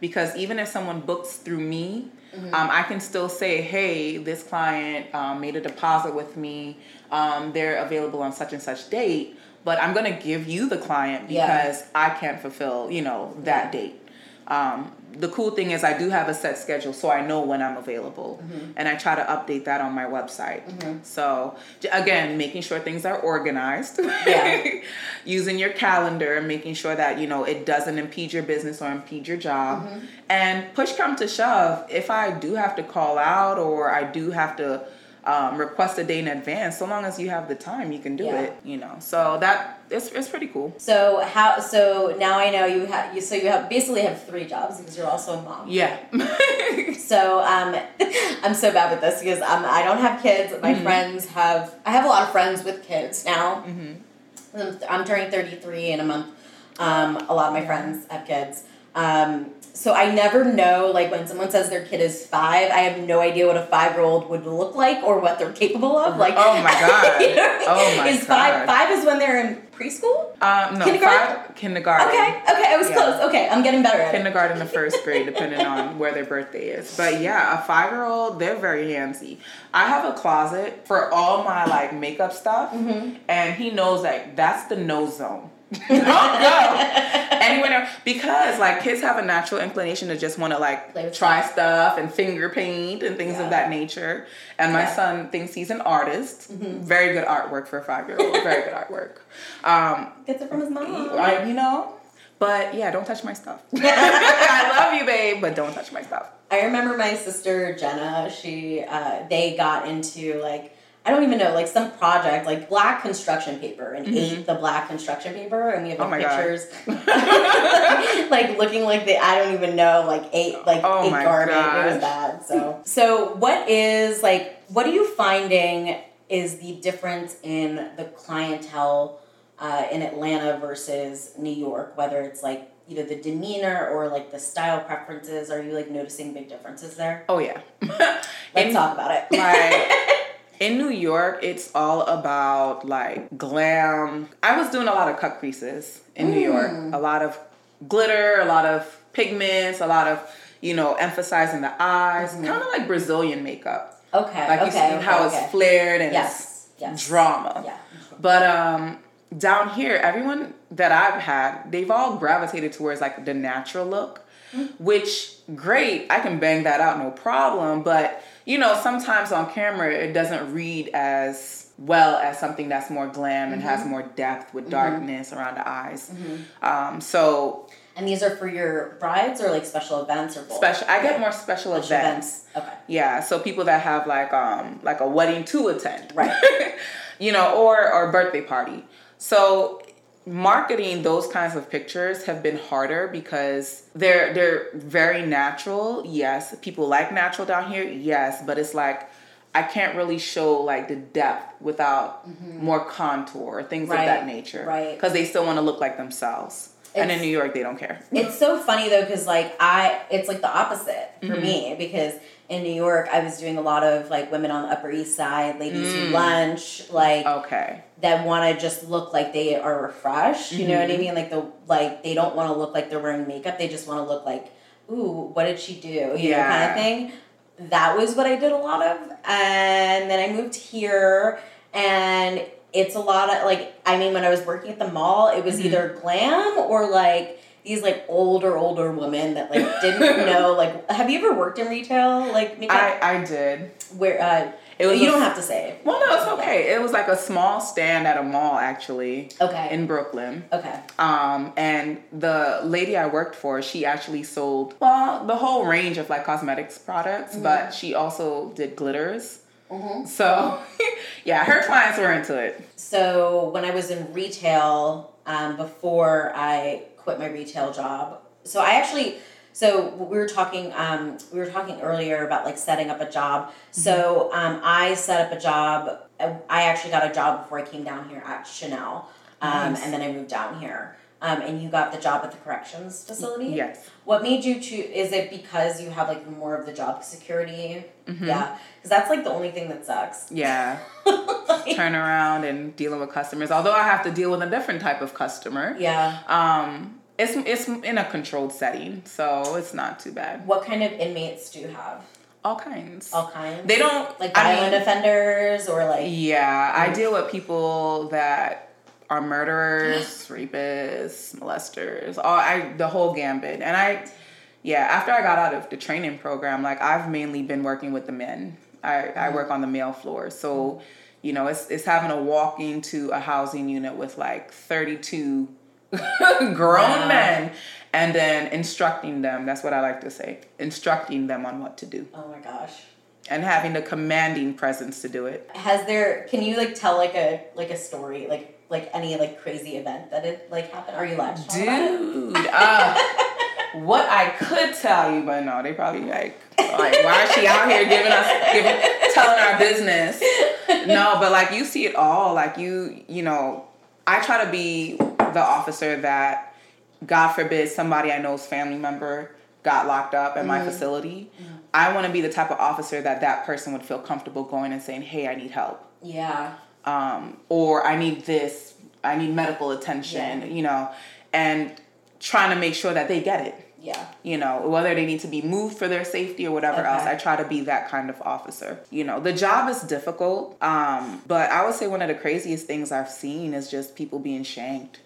B: Because even if someone books through me, um, I can still say, hey, this client um, made a deposit with me. Um, they're available on such and such date. But I'm going to give you the client
A: Yeah.
B: because I can't fulfill, you know, that date. Um, the cool thing is I do have a set schedule, so I know when I'm available,
A: Mm-hmm.
B: and I try to update that on my website. So again, making sure things are organized,
A: Yeah. *laughs*
B: using your calendar, and making sure that you know it doesn't impede your business or impede your job,
A: Mm-hmm.
B: and push come to shove, if I do have to call out or I do have to. Um, request a day in advance. So long as you have the time, you can do
A: Yeah.
B: it. You know, so that it's it's pretty cool.
A: So how? So now I know you have. You so you have basically have three jobs because you're also a mom.
B: Yeah. *laughs*
A: So um, *laughs* I'm so bad with this because um, I don't have kids. My
B: Mm-hmm.
A: friends have. I have a lot of friends with kids now. I'm, I'm turning 33 in a month. Um, a lot of my friends have kids. Um, so I never know, like when someone says their kid is five, I have no idea what a five year old would look like or what they're capable of. Like,
B: Oh my *laughs* God.
A: you know what I mean?
B: Oh my
A: is five
B: God.
A: five is when they're in preschool?
B: Um, no,
A: Kindergarten?
B: five kindergarten.
A: Okay, okay, I was
B: Yeah.
A: close. Okay, I'm getting better at it.
B: Kindergarten to first grade, *laughs* depending on where their birthday is. But yeah, a five year old, they're very handsy. I have a closet for all my like makeup stuff,
A: Mm-hmm.
B: and he knows that that's the no zone. Go anywhere because like kids have a natural inclination to just want to like try stuff and finger paint and things
A: Yeah.
B: of that nature. And my
A: Yeah. Mm-hmm.
B: son thinks he's an artist. Very good artwork for a five year old. *laughs* Very good artwork. Um,
A: Gets it from his mom.
B: I, you know. But yeah, don't touch my stuff. *laughs* I love you, babe, but don't touch my stuff.
A: I remember my sister Jenna. She uh, they got into like I don't even know like some project like black construction paper and ate the black construction paper and we have
B: Mm-hmm. Oh
A: like,
B: God.
A: pictures *laughs* *laughs* like looking like they I don't even know like ate like
B: Oh
A: ate
B: my
A: garment. It was bad. So so what is like what are you finding is the difference in the clientele uh, in Atlanta versus New York? Whether it's like either the demeanor or like the style preferences, are you like noticing big differences there?
B: Oh yeah. *laughs*
A: Let's
B: In-
A: talk about it.
B: like in New York, it's all about like glam. I was doing a lot of cut creases in New York.
A: Mm.
B: A lot of glitter, a lot of pigments, a lot of you know emphasizing the eyes, kind of like Brazilian makeup.
A: okay.
B: Like
A: Mm-hmm. okay.
B: you see
A: okay,
B: how
A: okay.
B: it's flared and
A: Yes.
B: it's
A: Yes.
B: drama.
A: Yeah.
B: But um down here, everyone that I've had, they've all gravitated towards like the natural look, which great, I can bang that out no problem. But you know, sometimes on camera it doesn't read as well as something that's more glam and has more depth with darkness around the eyes. Um, so
A: And these are for your brides or like special events or both?
B: special, I get more special,
A: Special
B: events.
A: Okay.
B: Yeah, so people that have like um like a wedding to attend.
A: Right. *laughs*
B: you know, or or birthday party. So marketing those kinds of pictures have been harder because they're they're very natural. Yes, people like natural down here. Yes, but it's like I can't really show like the depth without mm-hmm. more contour, things
A: Right,
B: of that nature.
A: right.
B: Because they still want to look like themselves. And in New York, they don't care.
A: It's so funny though, because like I, it's like the opposite for
B: Mm-hmm.
A: me because in New York I was doing a lot of like women on the Upper East Side, ladies
B: Mm.
A: who lunch, like
B: Okay.
A: that want to just look like they are refreshed. You know what
B: Mm-hmm.
A: I mean? Like the like they don't want to look like they're wearing makeup. They just want to look like, ooh, what did she do? You know, kind of thing. That was what I did a lot of, and then I moved here, and it's a lot of like. I mean, when I was working at the mall, it was
B: Mm-hmm.
A: either glam or like these like older older women that like didn't *laughs* know like have you ever worked in retail like makeup
B: I I did.
A: where uh
B: It was
A: you
B: a-
A: don't have to say.
B: Well, no, it's okay. It was like a small stand at a mall actually
A: okay
B: in Brooklyn.
A: okay
B: Um, and the lady I worked for, she actually sold well the whole range of like cosmetics products,
A: Mm-hmm.
B: but she also did glitters. So, *laughs* yeah, her clients were into it.
A: So when I was in retail, um, before I quit my retail job, so I actually, so we were talking, um, we were talking earlier about like setting up a job. So um, I set up a job. I actually got a job before I came down here at Chanel, um,
B: Nice.
A: and then I moved down here. Um, and you got the job at the corrections facility.
B: Yes.
A: What made you choose? Is it because you have like more of the job security?
B: Mm-hmm.
A: Yeah, because that's like the only thing that sucks.
B: Yeah. *laughs* Turn around and dealing with customers. Although I have to deal with a different type of customer.
A: Yeah.
B: Um, it's it's in a controlled setting, so it's not too bad.
A: What kind of inmates do you have?
B: All kinds.
A: All kinds.
B: They don't
A: like
B: I
A: violent
B: mean-
A: offenders or like
B: Yeah, I deal with people that are murderers, *gasps* rapists, molesters, all I the whole gambit. And I yeah, after I got out of the training program, like I've mainly been working with the men. I, mm-hmm. I work on the male floor. So, you know, it's, it's having to walk into a housing unit with like 32 *laughs* grown wow. men and then instructing them. That's what I like to say instructing them on what to do.
A: Oh my gosh.
B: And having a commanding presence to do it.
A: Has there, can you like tell like a, like a story, like, like any like crazy event that it like happened? Are you allowed to
B: Dude, uh, what I could tell you, but no, they probably like, like why is she out here giving us, giving, telling our business? No, but like you see it all. Like you, you know, I try to be the officer that, God forbid, somebody I know's family member got locked up at mm-hmm. my facility. Mm-hmm. I want to be the type of officer that that person would feel comfortable going and saying, "Hey, I need help."
A: Yeah.
B: Um, or I need this. I need medical attention. Yeah. You know, and trying to make sure that they get it.
A: Yeah.
B: You know, whether they need to be moved for their safety or whatever okay. else, I try to be that kind of officer. You know, the job is difficult, um, but I would say one of the craziest things I've seen is just people being shanked.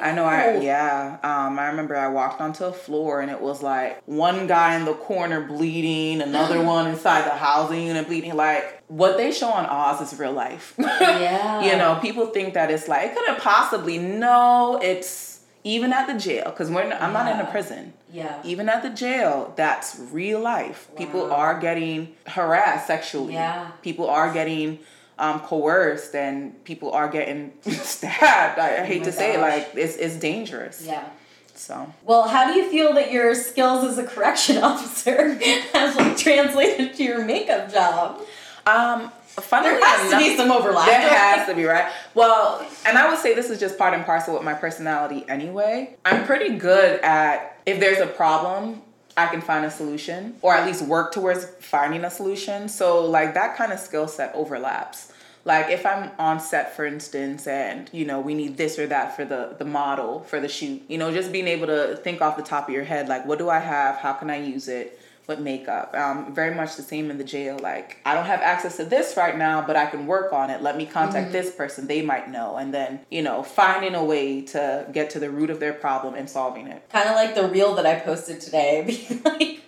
B: I know I oh. yeah. Um, I remember I walked onto a floor and it was like one guy in the corner bleeding, another *gasps* one inside the housing unit bleeding. Like what they show on Oz is real life. *laughs*
A: Yeah.
B: you know, people think that it's like it couldn't possibly. No, it's even at the jail because we're I'm not in a prison.
A: Yeah.
B: Even at the jail, that's real life. Wow. People are getting harassed sexually.
A: Yeah.
B: People are getting um, coerced and people are getting *laughs* stabbed. I, I hate oh to gosh. say it, like it's it's dangerous.
A: Yeah.
B: So.
A: Well, how do you feel that your skills as a correction *laughs* officer has like translated to your makeup job?
B: Um, Funnily
A: there has enough, to be some overlap.
B: There has to be, right? Well, and I would say this is just part and parcel with my personality anyway. I'm pretty good at if there's a problem, I can find a solution or at least work towards finding a solution. So like that kind of skill set overlaps. Like if I'm on set, for instance, and you know we need this or that for the the model for the shoot, you know, just being able to think off the top of your head, like what do I have? How can I use it? With makeup. Um, very much the same in the jail. Like, I don't have access to this right now, but I can work on it. Let me contact mm-hmm. this person. They might know. And then, you know, finding a way to get to the root of their problem and solving it.
A: Kind of like the reel that I posted today. *laughs* like,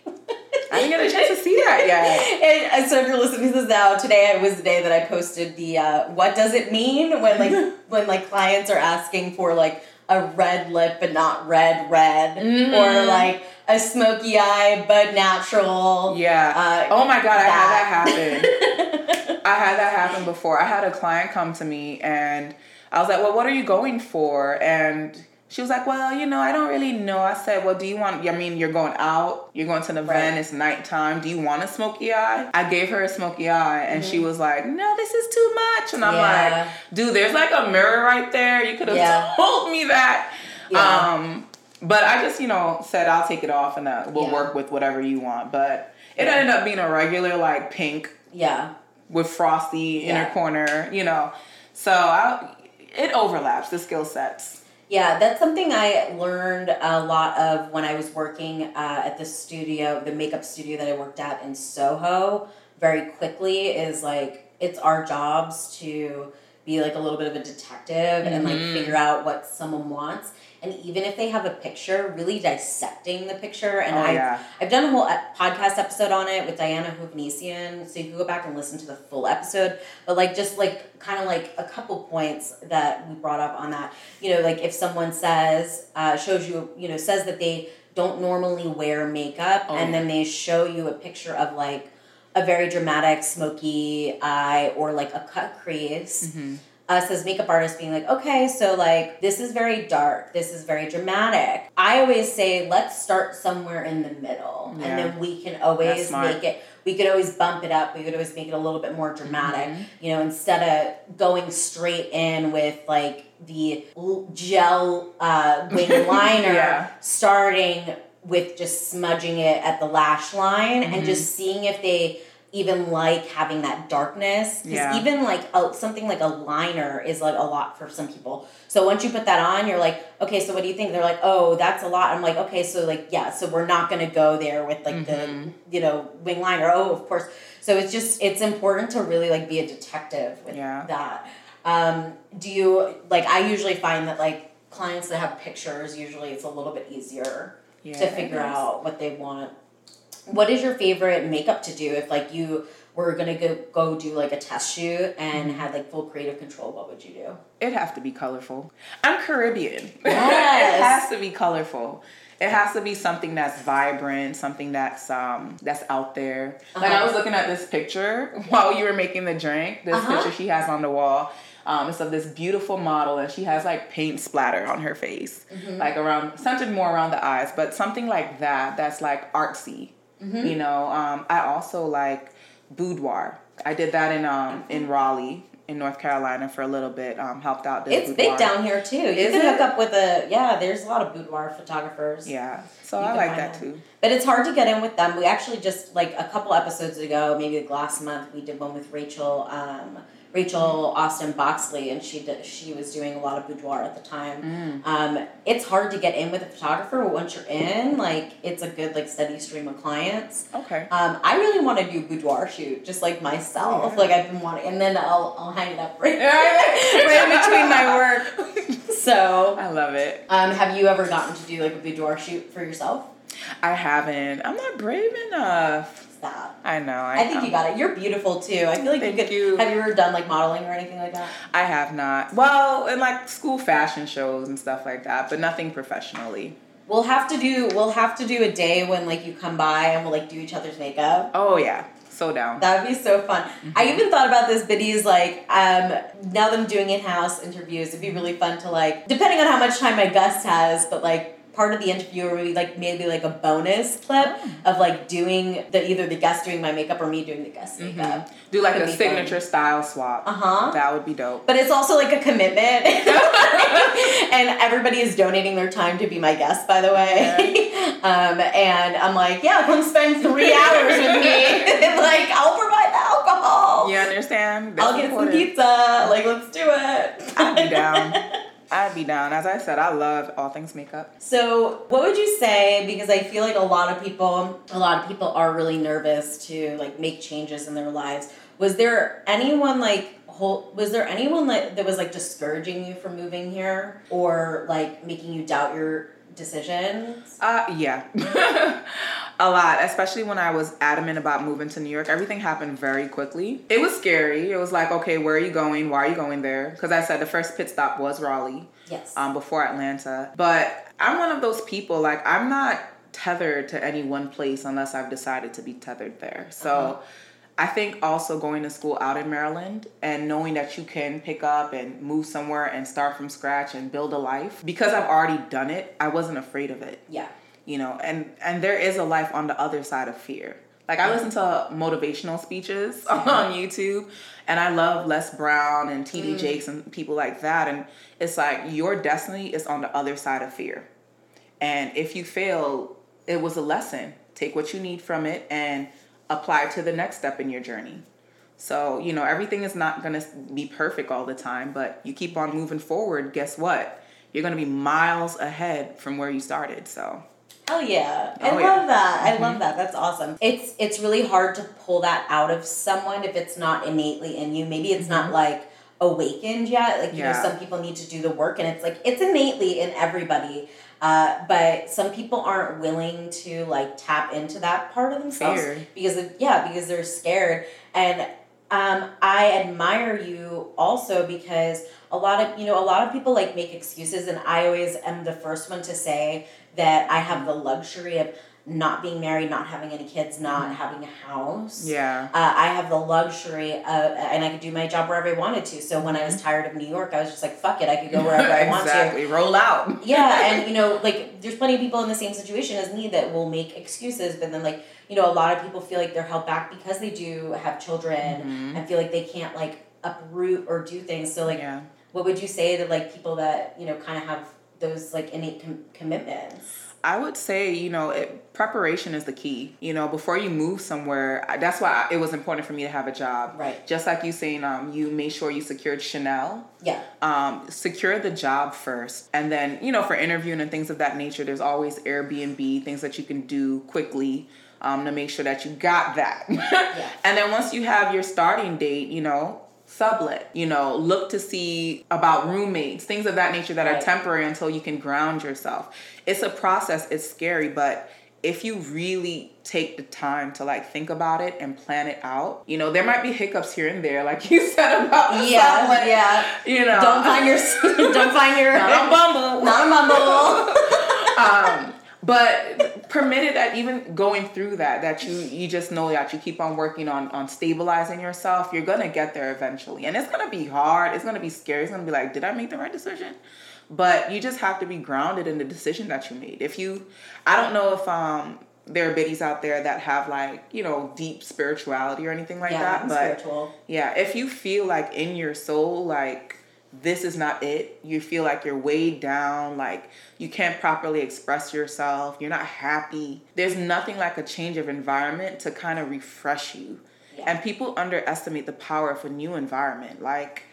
B: I didn't get a chance to see that yet. *laughs*
A: and so if you're listening to this now, today it was the day that I posted the uh, what does it mean when like *laughs* when like clients are asking for like a red lip but not red red mm-hmm. or like a smoky eye but natural.
B: Yeah. Uh, oh my god, I had that happen. I had that happen before. I had a client come to me and I was like, "Well, what are you going for?" And she was like, "Well, you know, I don't really know." I said, "Well, do you want? I mean, you're going out. You're going to an event. Right. It's nighttime. Do you want a smoky eye?" I gave her a smoky eye, and mm-hmm. she was like, "No, this is too much." And I'm yeah. like, "Dude, there's like a mirror right there. You could have yeah. *laughs* told me that." Yeah. Um, but I just, you know, said I'll take it off and uh, we'll yeah. work with whatever you want. But it yeah. ended up being a regular like pink.
A: Yeah.
B: With frosty yeah. inner corner, you know. So I, it overlaps the skill sets.
A: Yeah, that's something I learned a lot of when I was working uh, at the studio, the makeup studio that I worked at in Soho. Very quickly is like it's our jobs to be like a little bit of a detective mm-hmm. and like mm-hmm. figure out what someone wants and even if they have a picture, really dissecting the picture. And
B: oh,
A: I've,
B: yeah.
A: I've done a whole podcast episode on it with Diana Hovnesian, so you can go back and listen to the full episode. But like just like kind of like a couple points that we brought up on that. You know, like if someone says uh, shows you, you know, says that they don't normally wear makeup, oh, and yeah. then they show you a picture of like a very dramatic smoky eye or like a cut crease. Mm-hmm us as makeup artists being like, okay, so like this is very dark, this is very dramatic. I always say, let's start somewhere in the middle, yeah. and then we can always make it. We could always bump it up. We could always make it a little bit more dramatic, mm-hmm. you know, instead of going straight in with like the gel uh, *laughs* wing liner, yeah. starting with just smudging it at the lash line mm-hmm. and just seeing if they even like having that darkness because yeah. even like a, something like a liner is like a lot for some people so once you put that on you're like okay so what do you think they're like oh that's a lot i'm like okay so like yeah so we're not going to go there with like mm-hmm. the you know wing liner oh of course so it's just it's important to really like be a detective with yeah. that um, do you like i usually find that like clients that have pictures usually it's a little bit easier
B: Yeah,
A: to figure out what they want. What is your favorite makeup to do if like you were gonna go go do like a test shoot and
B: Mm-hmm.
A: had like full creative control? What would you do?
B: It'd have to be colorful. I'm Caribbean. *laughs*
A: Yes.
B: it has to be colorful. It has to be something that's vibrant, something that's um that's out there. Like I
A: Uh-huh.
B: was looking at this picture *laughs* while you were making the drink. This
A: Uh-huh.
B: picture she has on the wall. Um, it's of this beautiful model, and she has like paint splatter on her face,
A: Mm-hmm.
B: like around centered more around the eyes, but something like that. That's like artsy.
A: Mm-hmm.
B: You know, um, I also like boudoir. I did that in um in Raleigh, in North Carolina, for a little bit. Um, helped out.
A: It's
B: boudoir.
A: big down here too. You
B: Is
A: can
B: it?
A: hook up with a yeah. There's a lot of boudoir photographers.
B: Yeah, so I like that
A: them.
B: too.
A: But it's hard to get in with them. We actually just like a couple episodes ago, maybe like last month, we did one with Rachel, um, Rachel Austin Boxley, and she did, she was doing a lot of boudoir at the time.
B: Mm.
A: Um, it's hard to get in with a photographer, but once you're in, like it's a good like steady stream of clients.
B: Okay.
A: Um, I really want to do boudoir shoot, just like myself.
B: Yeah.
A: Like I've been wanting, and then I'll I'll hang it up right, right in between my work. *laughs* So,
B: I love it.
A: um, have you ever gotten to do like a boudoir shoot for yourself?
B: I haven't. I'm not brave enough.
A: Stop.
B: I know. I,
A: I think
B: know.
A: you got it. You're beautiful too. I feel like
B: Thank
A: you could.
B: you.
A: Have you ever done like modeling or anything like that?
B: I have not. Well, in like school fashion shows and stuff like that, but nothing professionally.
A: We'll have to do. We'll have to do a day when like you come by and we'll like do each other's makeup.
B: Oh yeah, so down.
A: That would be so fun.
B: Mm-hmm.
A: I even thought about this Biddy's like um now that I'm doing in-house interviews, it'd be really fun to like depending on how much time my guest has, but like part of the interview or maybe like maybe like a bonus clip
B: Oh.
A: of like doing the either the guest doing my makeup or me doing the guest
B: Mhm.
A: makeup.
B: Do like
A: Could
B: a signature style swap.
A: Uh-huh.
B: That would be dope.
A: But it's also like a commitment. *laughs* *laughs* and everybody is donating their time to be my guest, by the way. *laughs* um, and I'm like, yeah, come spend three hours with me. like, I'll provide the alcohol.
B: You understand?
A: I'll
B: That's
A: get some pizza. Like, let's do it.
B: I'd be down. I'd be down. As I said, I love all things makeup.
A: So, what would you say? Because I feel like a lot of people, a lot of people are really nervous to like make changes in their lives. Was there anyone like, whole, was there anyone that was like discouraging you from moving here, or like making you doubt your decisions?
B: Uh, yeah. *laughs* a lot, especially when I was adamant about moving to New York. Everything happened very quickly. It was scary. It was like, okay, where are you going? Why are you going there? Because I said the first pit stop was Raleigh
A: Yes.
B: um, before Atlanta. But I'm one of those people, like, I'm not tethered to any one place unless I've decided to be tethered there. So
A: Uh-huh.
B: I think also going to school out in Maryland and knowing that you can pick up and move somewhere and start from scratch and build a life because I've already done it, I wasn't afraid of it.
A: Yeah.
B: you know and and there is a life on the other side of fear. Like i listen to motivational speeches *laughs* on youtube and i love les brown and td mm. jakes and people like that and it's like your destiny is on the other side of fear. And if you fail it was a lesson. Take what you need from it and apply to the next step in your journey so you know everything is not going to be perfect all the time but you keep on moving forward guess what you're going to be miles ahead from where you started so
A: Hell yeah. Oh, I
B: Oh,
A: love
B: yeah.
A: that. I mm-hmm. love that. That's awesome. It's it's really hard to pull that out of someone if it's not innately in you. Maybe it's not mm-hmm. like awakened yet. Like, you know, some people need to do the work and it's like it's innately in everybody. Uh, but some people aren't willing to like tap into that part of themselves
B: Fear.
A: because of, yeah, because they're scared. And um, I admire you also because a lot of you know a lot of people like make excuses, and I always am the first one to say that I have the luxury of not being married, not having any kids, not having a house.
B: yeah
A: Uh, I have the luxury of, and I could do my job wherever I wanted to. So when I was tired of New York, I was just like, fuck it, I could go wherever I *laughs* want to.
B: exactly roll out
A: Yeah, *laughs* and you know, like there's plenty of people in the same situation as me that will make excuses, but then like you know, a lot of people feel like they're held back because they do have children
B: Mhm.
A: and feel like they can't like uproot or do things. So like,
B: yeah
A: what would you say to like people that you know kind of have those like innate com- commitments?
B: I would say, you know, it, preparation is the key. You know, before you move somewhere, I- that's why it was important for me to have a job.
A: Right.
B: Just like you saying, um, you made sure you secured Chanel.
A: Yeah.
B: Um, secure the job first, and then you know, for interviewing and things of that nature, there's always Airbnb things that you can do quickly. Um, to make sure that you got that. *laughs* yeah. And then once you have your starting date, you know, sublet. You know, look to see about roommates, things of that nature that
A: Right.
B: are temporary until you can ground yourself. It's a process, it's scary, but if you really take the time to like think about it and plan it out, you know, there might be hiccups here and there, like *laughs* you said about the
A: Yeah,
B: sublet,
A: yeah.
B: You know,
A: Don't find your *laughs* don't find your
B: not on Bumble.
A: not a Bumble. *laughs*
B: um, but permitted that even going through that, that you you just know that you keep on working on on stabilizing yourself, you're gonna get there eventually, and it's gonna be hard. It's gonna be scary. It's gonna be like, did I make the right decision? But you just have to be grounded in the decision that you made. If you, I don't know if um there are biddies out there that have like you know deep spirituality or anything like
A: yeah,
B: that, but
A: spiritual.
B: yeah, if you feel like in your soul, like this is not it, you feel like you're weighed down, like you can't properly express yourself, you're not happy. There's nothing like a change of environment to kind of refresh you.
A: Yeah.
B: And people underestimate the power of a new environment. Like,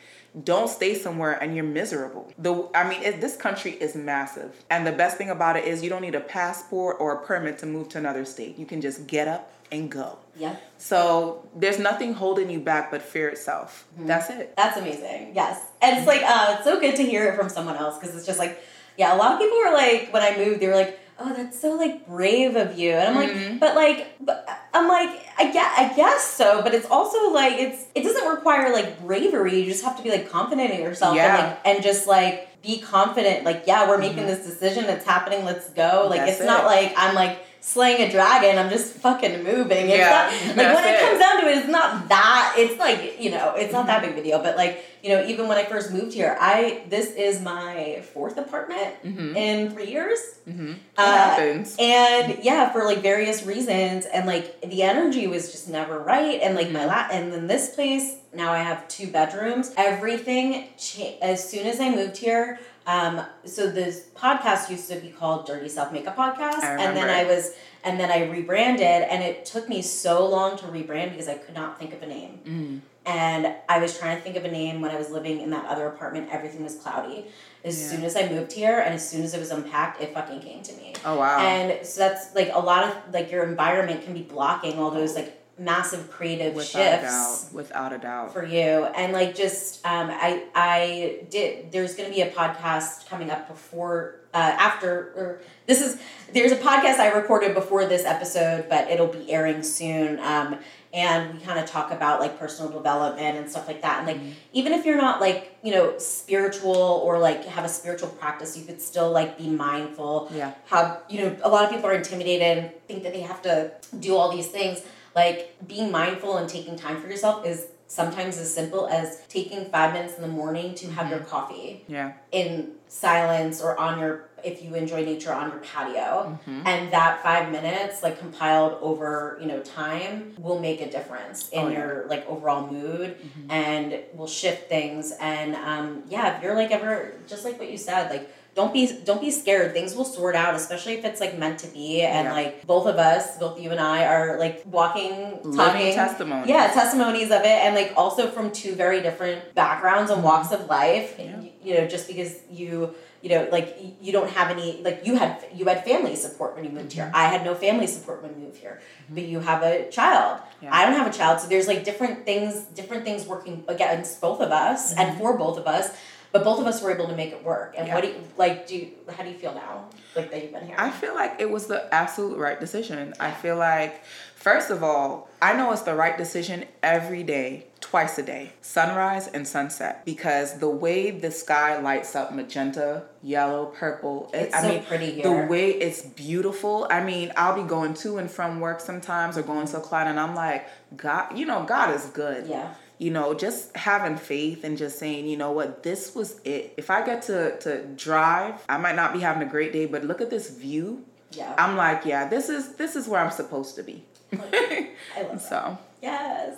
B: don't stay somewhere and you're miserable. The I mean, it, this country is massive, and the best thing about it is you don't need a passport or a permit to move to another state. You can just get up and go.
A: Yeah.
B: So there's nothing holding you back but fear itself. That's it.
A: That's amazing. Yes. And it's like, uh, it's so good to hear it from someone else because it's just like, yeah, a lot of people were like, when I moved, they were like, oh, that's so like brave of you. And I'm like, mm-hmm. but like, but I'm like, I guess, I guess so, but it's also like, it's, it doesn't require like bravery. You just have to be like confident in yourself
B: Yeah.
A: and like, and just like be confident. Like, yeah, we're making mm-hmm. this decision. It's happening. Let's go. Like,
B: That's
A: it's not like I'm like, slaying a dragon i'm just fucking moving. It's
B: Yeah,
A: not like when it,
B: it.
A: comes down to it it's not that it's like you know it's not that big of a deal but like you know even when i first moved here i this is my fourth apartment in three years.
B: Mm-hmm.
A: Uh, and yeah for like various reasons and like the energy was just never right and like my la- and then this place now i have two bedrooms. Everything cha- as soon as i moved here um so this podcast used to be called dirty self makeup podcast and then i was and then i rebranded and it took me so long to rebrand because i could not think of a name
B: Mm.
A: and I was trying to think of a name when I was living in that other apartment. Everything was cloudy. As
B: Yeah.
A: soon as I moved here and as soon as it was unpacked, it fucking came to me.
B: Oh wow.
A: And so that's like a lot of like your environment can be blocking all those like massive creative
B: without a
A: shifts
B: doubt. Without a doubt.
A: for you and like just um, I I did there's gonna be a podcast coming up before uh, after or this is there's a podcast I recorded before this episode but it'll be airing soon um, and we kind of talk about like personal development and stuff like that and like even if you're not like you know spiritual or like have a spiritual practice you could still like be mindful
B: Yeah.
A: how you know a lot of people are intimidated and think that they have to do all these things like being mindful and taking time for yourself is sometimes as simple as taking five minutes in the morning to have your coffee
B: Yeah.
A: in silence or on your if you enjoy nature on your patio
B: Mm-hmm.
A: and that five minutes like compiled over you know time will make a difference in
B: Oh, yeah.
A: your like overall mood
B: Mm-hmm.
A: and will shift things and um yeah if you're like ever just like what you said like don't be don't be scared. Things will sort out especially if it's like meant to be. And
B: Yeah.
A: like both of us both you and i are like walking
B: Living
A: talking.
B: testimonies.
A: yeah testimonies of it. And like also from two very different backgrounds and mm-hmm. walks of life.
B: Yeah.
A: you, you know just because you you know like you don't have any like you had you had family support when you moved here. Mm-hmm. I had no family support when we moved here. Mm-hmm. But you have a child.
B: Yeah.
A: i don't have a child. So there's like different things different things working against both of us and for both of us but both of us were able to make it work and
B: Yeah.
A: what do you like do you, how do you feel now like that you've been here
B: I feel like it was the absolute right decision. I feel like, first of all, I know it's the right decision every day, twice a day, sunrise and sunset, because the way the sky lights up magenta, yellow, purple, it-
A: It's
B: I
A: so
B: mean,
A: pretty here.
B: the way it's beautiful. I mean, I'll be going to and from work sometimes or going to a client, and I'm like, God, you know, God is good
A: yeah
B: you know just having faith and just saying you know what this was it. If i get to to drive i might not be having a great day but look at this view.
A: Yeah.
B: I'm like yeah this is this is where i'm supposed to be.
A: I love *laughs*
B: so.
A: Yes.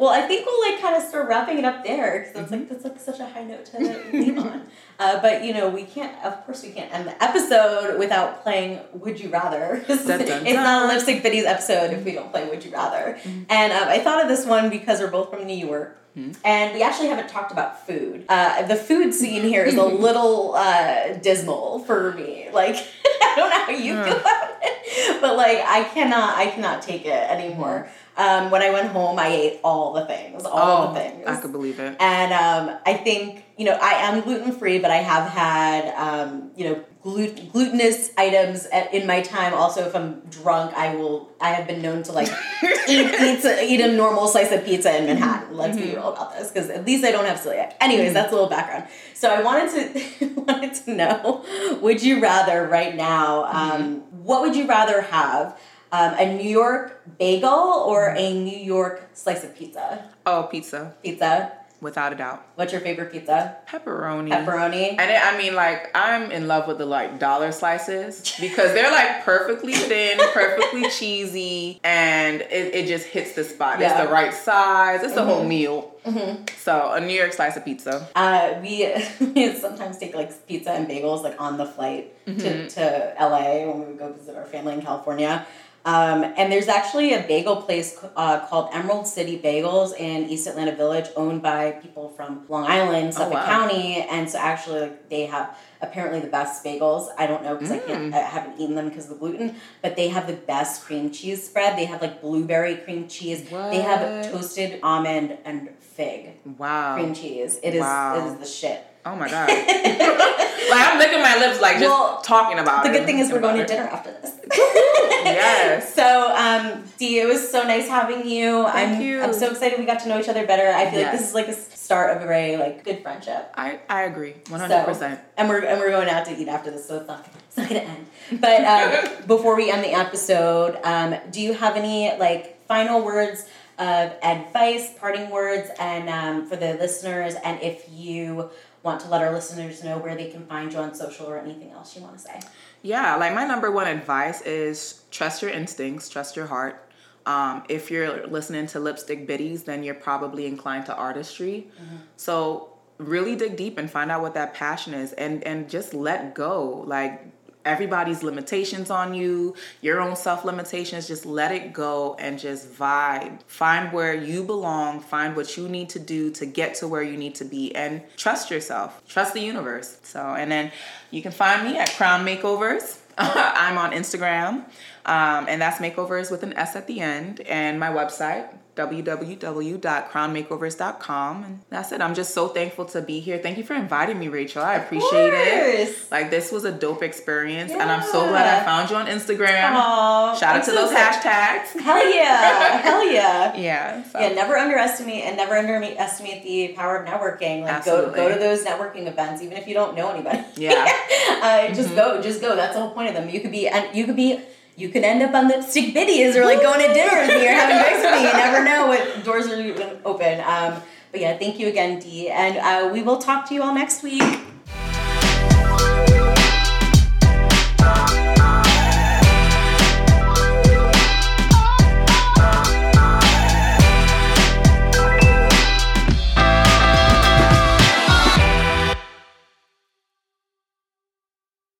A: Well, I think we'll like kind of start wrapping it up there because that's like that's like such a high note to leave on. Uh, but you know, we can't. Of course, we can't end the episode without playing "Would You Rather." *laughs* it's
B: Dun, dun,
A: not a lipstick biddies episode if we don't play "Would You Rather." And um, I thought of this one because we're both from New York. Mm-hmm. And we actually haven't talked about food. Uh, the food scene here is a *laughs* little uh, dismal for me. Like, *laughs* I don't know how you feel about it, but like, I cannot, I cannot take it anymore. Um, when I went home, I ate all the things, all
B: oh,
A: the things.
B: I could believe it.
A: And um, I think, you know, I am gluten free, but I have had, um, you know, glut- glutinous items at, in my time. Also, if I'm drunk, I will, I have been known to like *laughs* eat, eat, eat a normal slice of pizza in Manhattan. Let's mm-hmm. be real about this, because at least I don't have celiac. Anyways, mm-hmm. that's a little background. So I wanted to, *laughs* wanted to know, would you rather right now, um, mm-hmm. what would you rather have? Um, a New York bagel or a New York slice of pizza?
B: Oh, pizza.
A: Pizza.
B: Without a doubt.
A: What's your favorite pizza?
B: Pepperoni.
A: Pepperoni.
B: And it, I mean, like, I'm in love with the like dollar slices because they're like perfectly thin, perfectly *laughs* cheesy, and it, it just hits the spot. Yeah. It's the right size. It's mm-hmm. a whole meal. Mm-hmm. So a New York slice of pizza.
A: Uh, we, *laughs* we sometimes take like pizza and bagels like on the flight mm-hmm. to, to LA when we would go visit our family in California. Um, and there's actually a bagel place uh, called Emerald City Bagels in East Atlanta Village, owned by people from Long Island, oh, Suffolk oh, wow. County, and so actually like, they have apparently the best bagels. I don't know because mm. I can't, I haven't eaten them because of the gluten, but they have the best cream cheese spread. They have like blueberry cream cheese. What? They have toasted almond and fig.
B: Wow.
A: Cream cheese. It is wow. it is the shit.
B: Oh my god! *laughs* like I'm licking my lips, like just well, talking about
A: the
B: it.
A: The good thing is we're going to dinner after this. *laughs*
B: yes.
A: So, um, Dee, it was so nice having you.
B: Thank
A: I'm,
B: you.
A: I'm so excited we got to know each other better. I feel yes. like this is like a start of a very like good friendship.
B: I, I agree, one hundred percent.
A: And we're and we're going out to eat after this, so it's not it's not gonna end. But um, *laughs* before we end the episode, um, do you have any like final words? Of advice, parting words, and um, for the listeners, and if you want to let our listeners know where they can find you on social or anything else you want to say?
B: Yeah, like my number one advice is trust your instincts, trust your heart. Um, if you're listening to Lipstick Biddies, then you're probably inclined to artistry. Mm-hmm. So really dig deep and find out what that passion is and and just let go. Like everybody's limitations on you, your own self limitations. Just let it go and just vibe. Find where you belong, find what you need to do to get to where you need to be, and trust yourself, trust the universe. So, and then you can find me at Crown Makeovers. *laughs* I'm on Instagram, um, and that's makeovers with an S at the end, and my website, www.crownmakeovers.com. And that's it. I'm just so thankful to be here. Thank you for inviting me, Rachel. I appreciate it. Like this was a dope experience, yeah. and I'm so glad I found you on Instagram. Aww, Shout out to those hashtags.
A: Hell yeah! *laughs* Hell yeah!
B: yeah.
A: So. Yeah. Never underestimate and never underestimate the power of networking. Like Absolutely. go go to those networking events, even if you don't know anybody.
B: Yeah. *laughs*
A: uh, just mm-hmm. go. Just go. That's the whole point of them. You could be and you could be you could end up on lipstick biddies or like going to dinner with me or having drinks with me. You never know what doors are open. Um, but yeah, thank you again, Dee. And uh, we will talk to you all next week.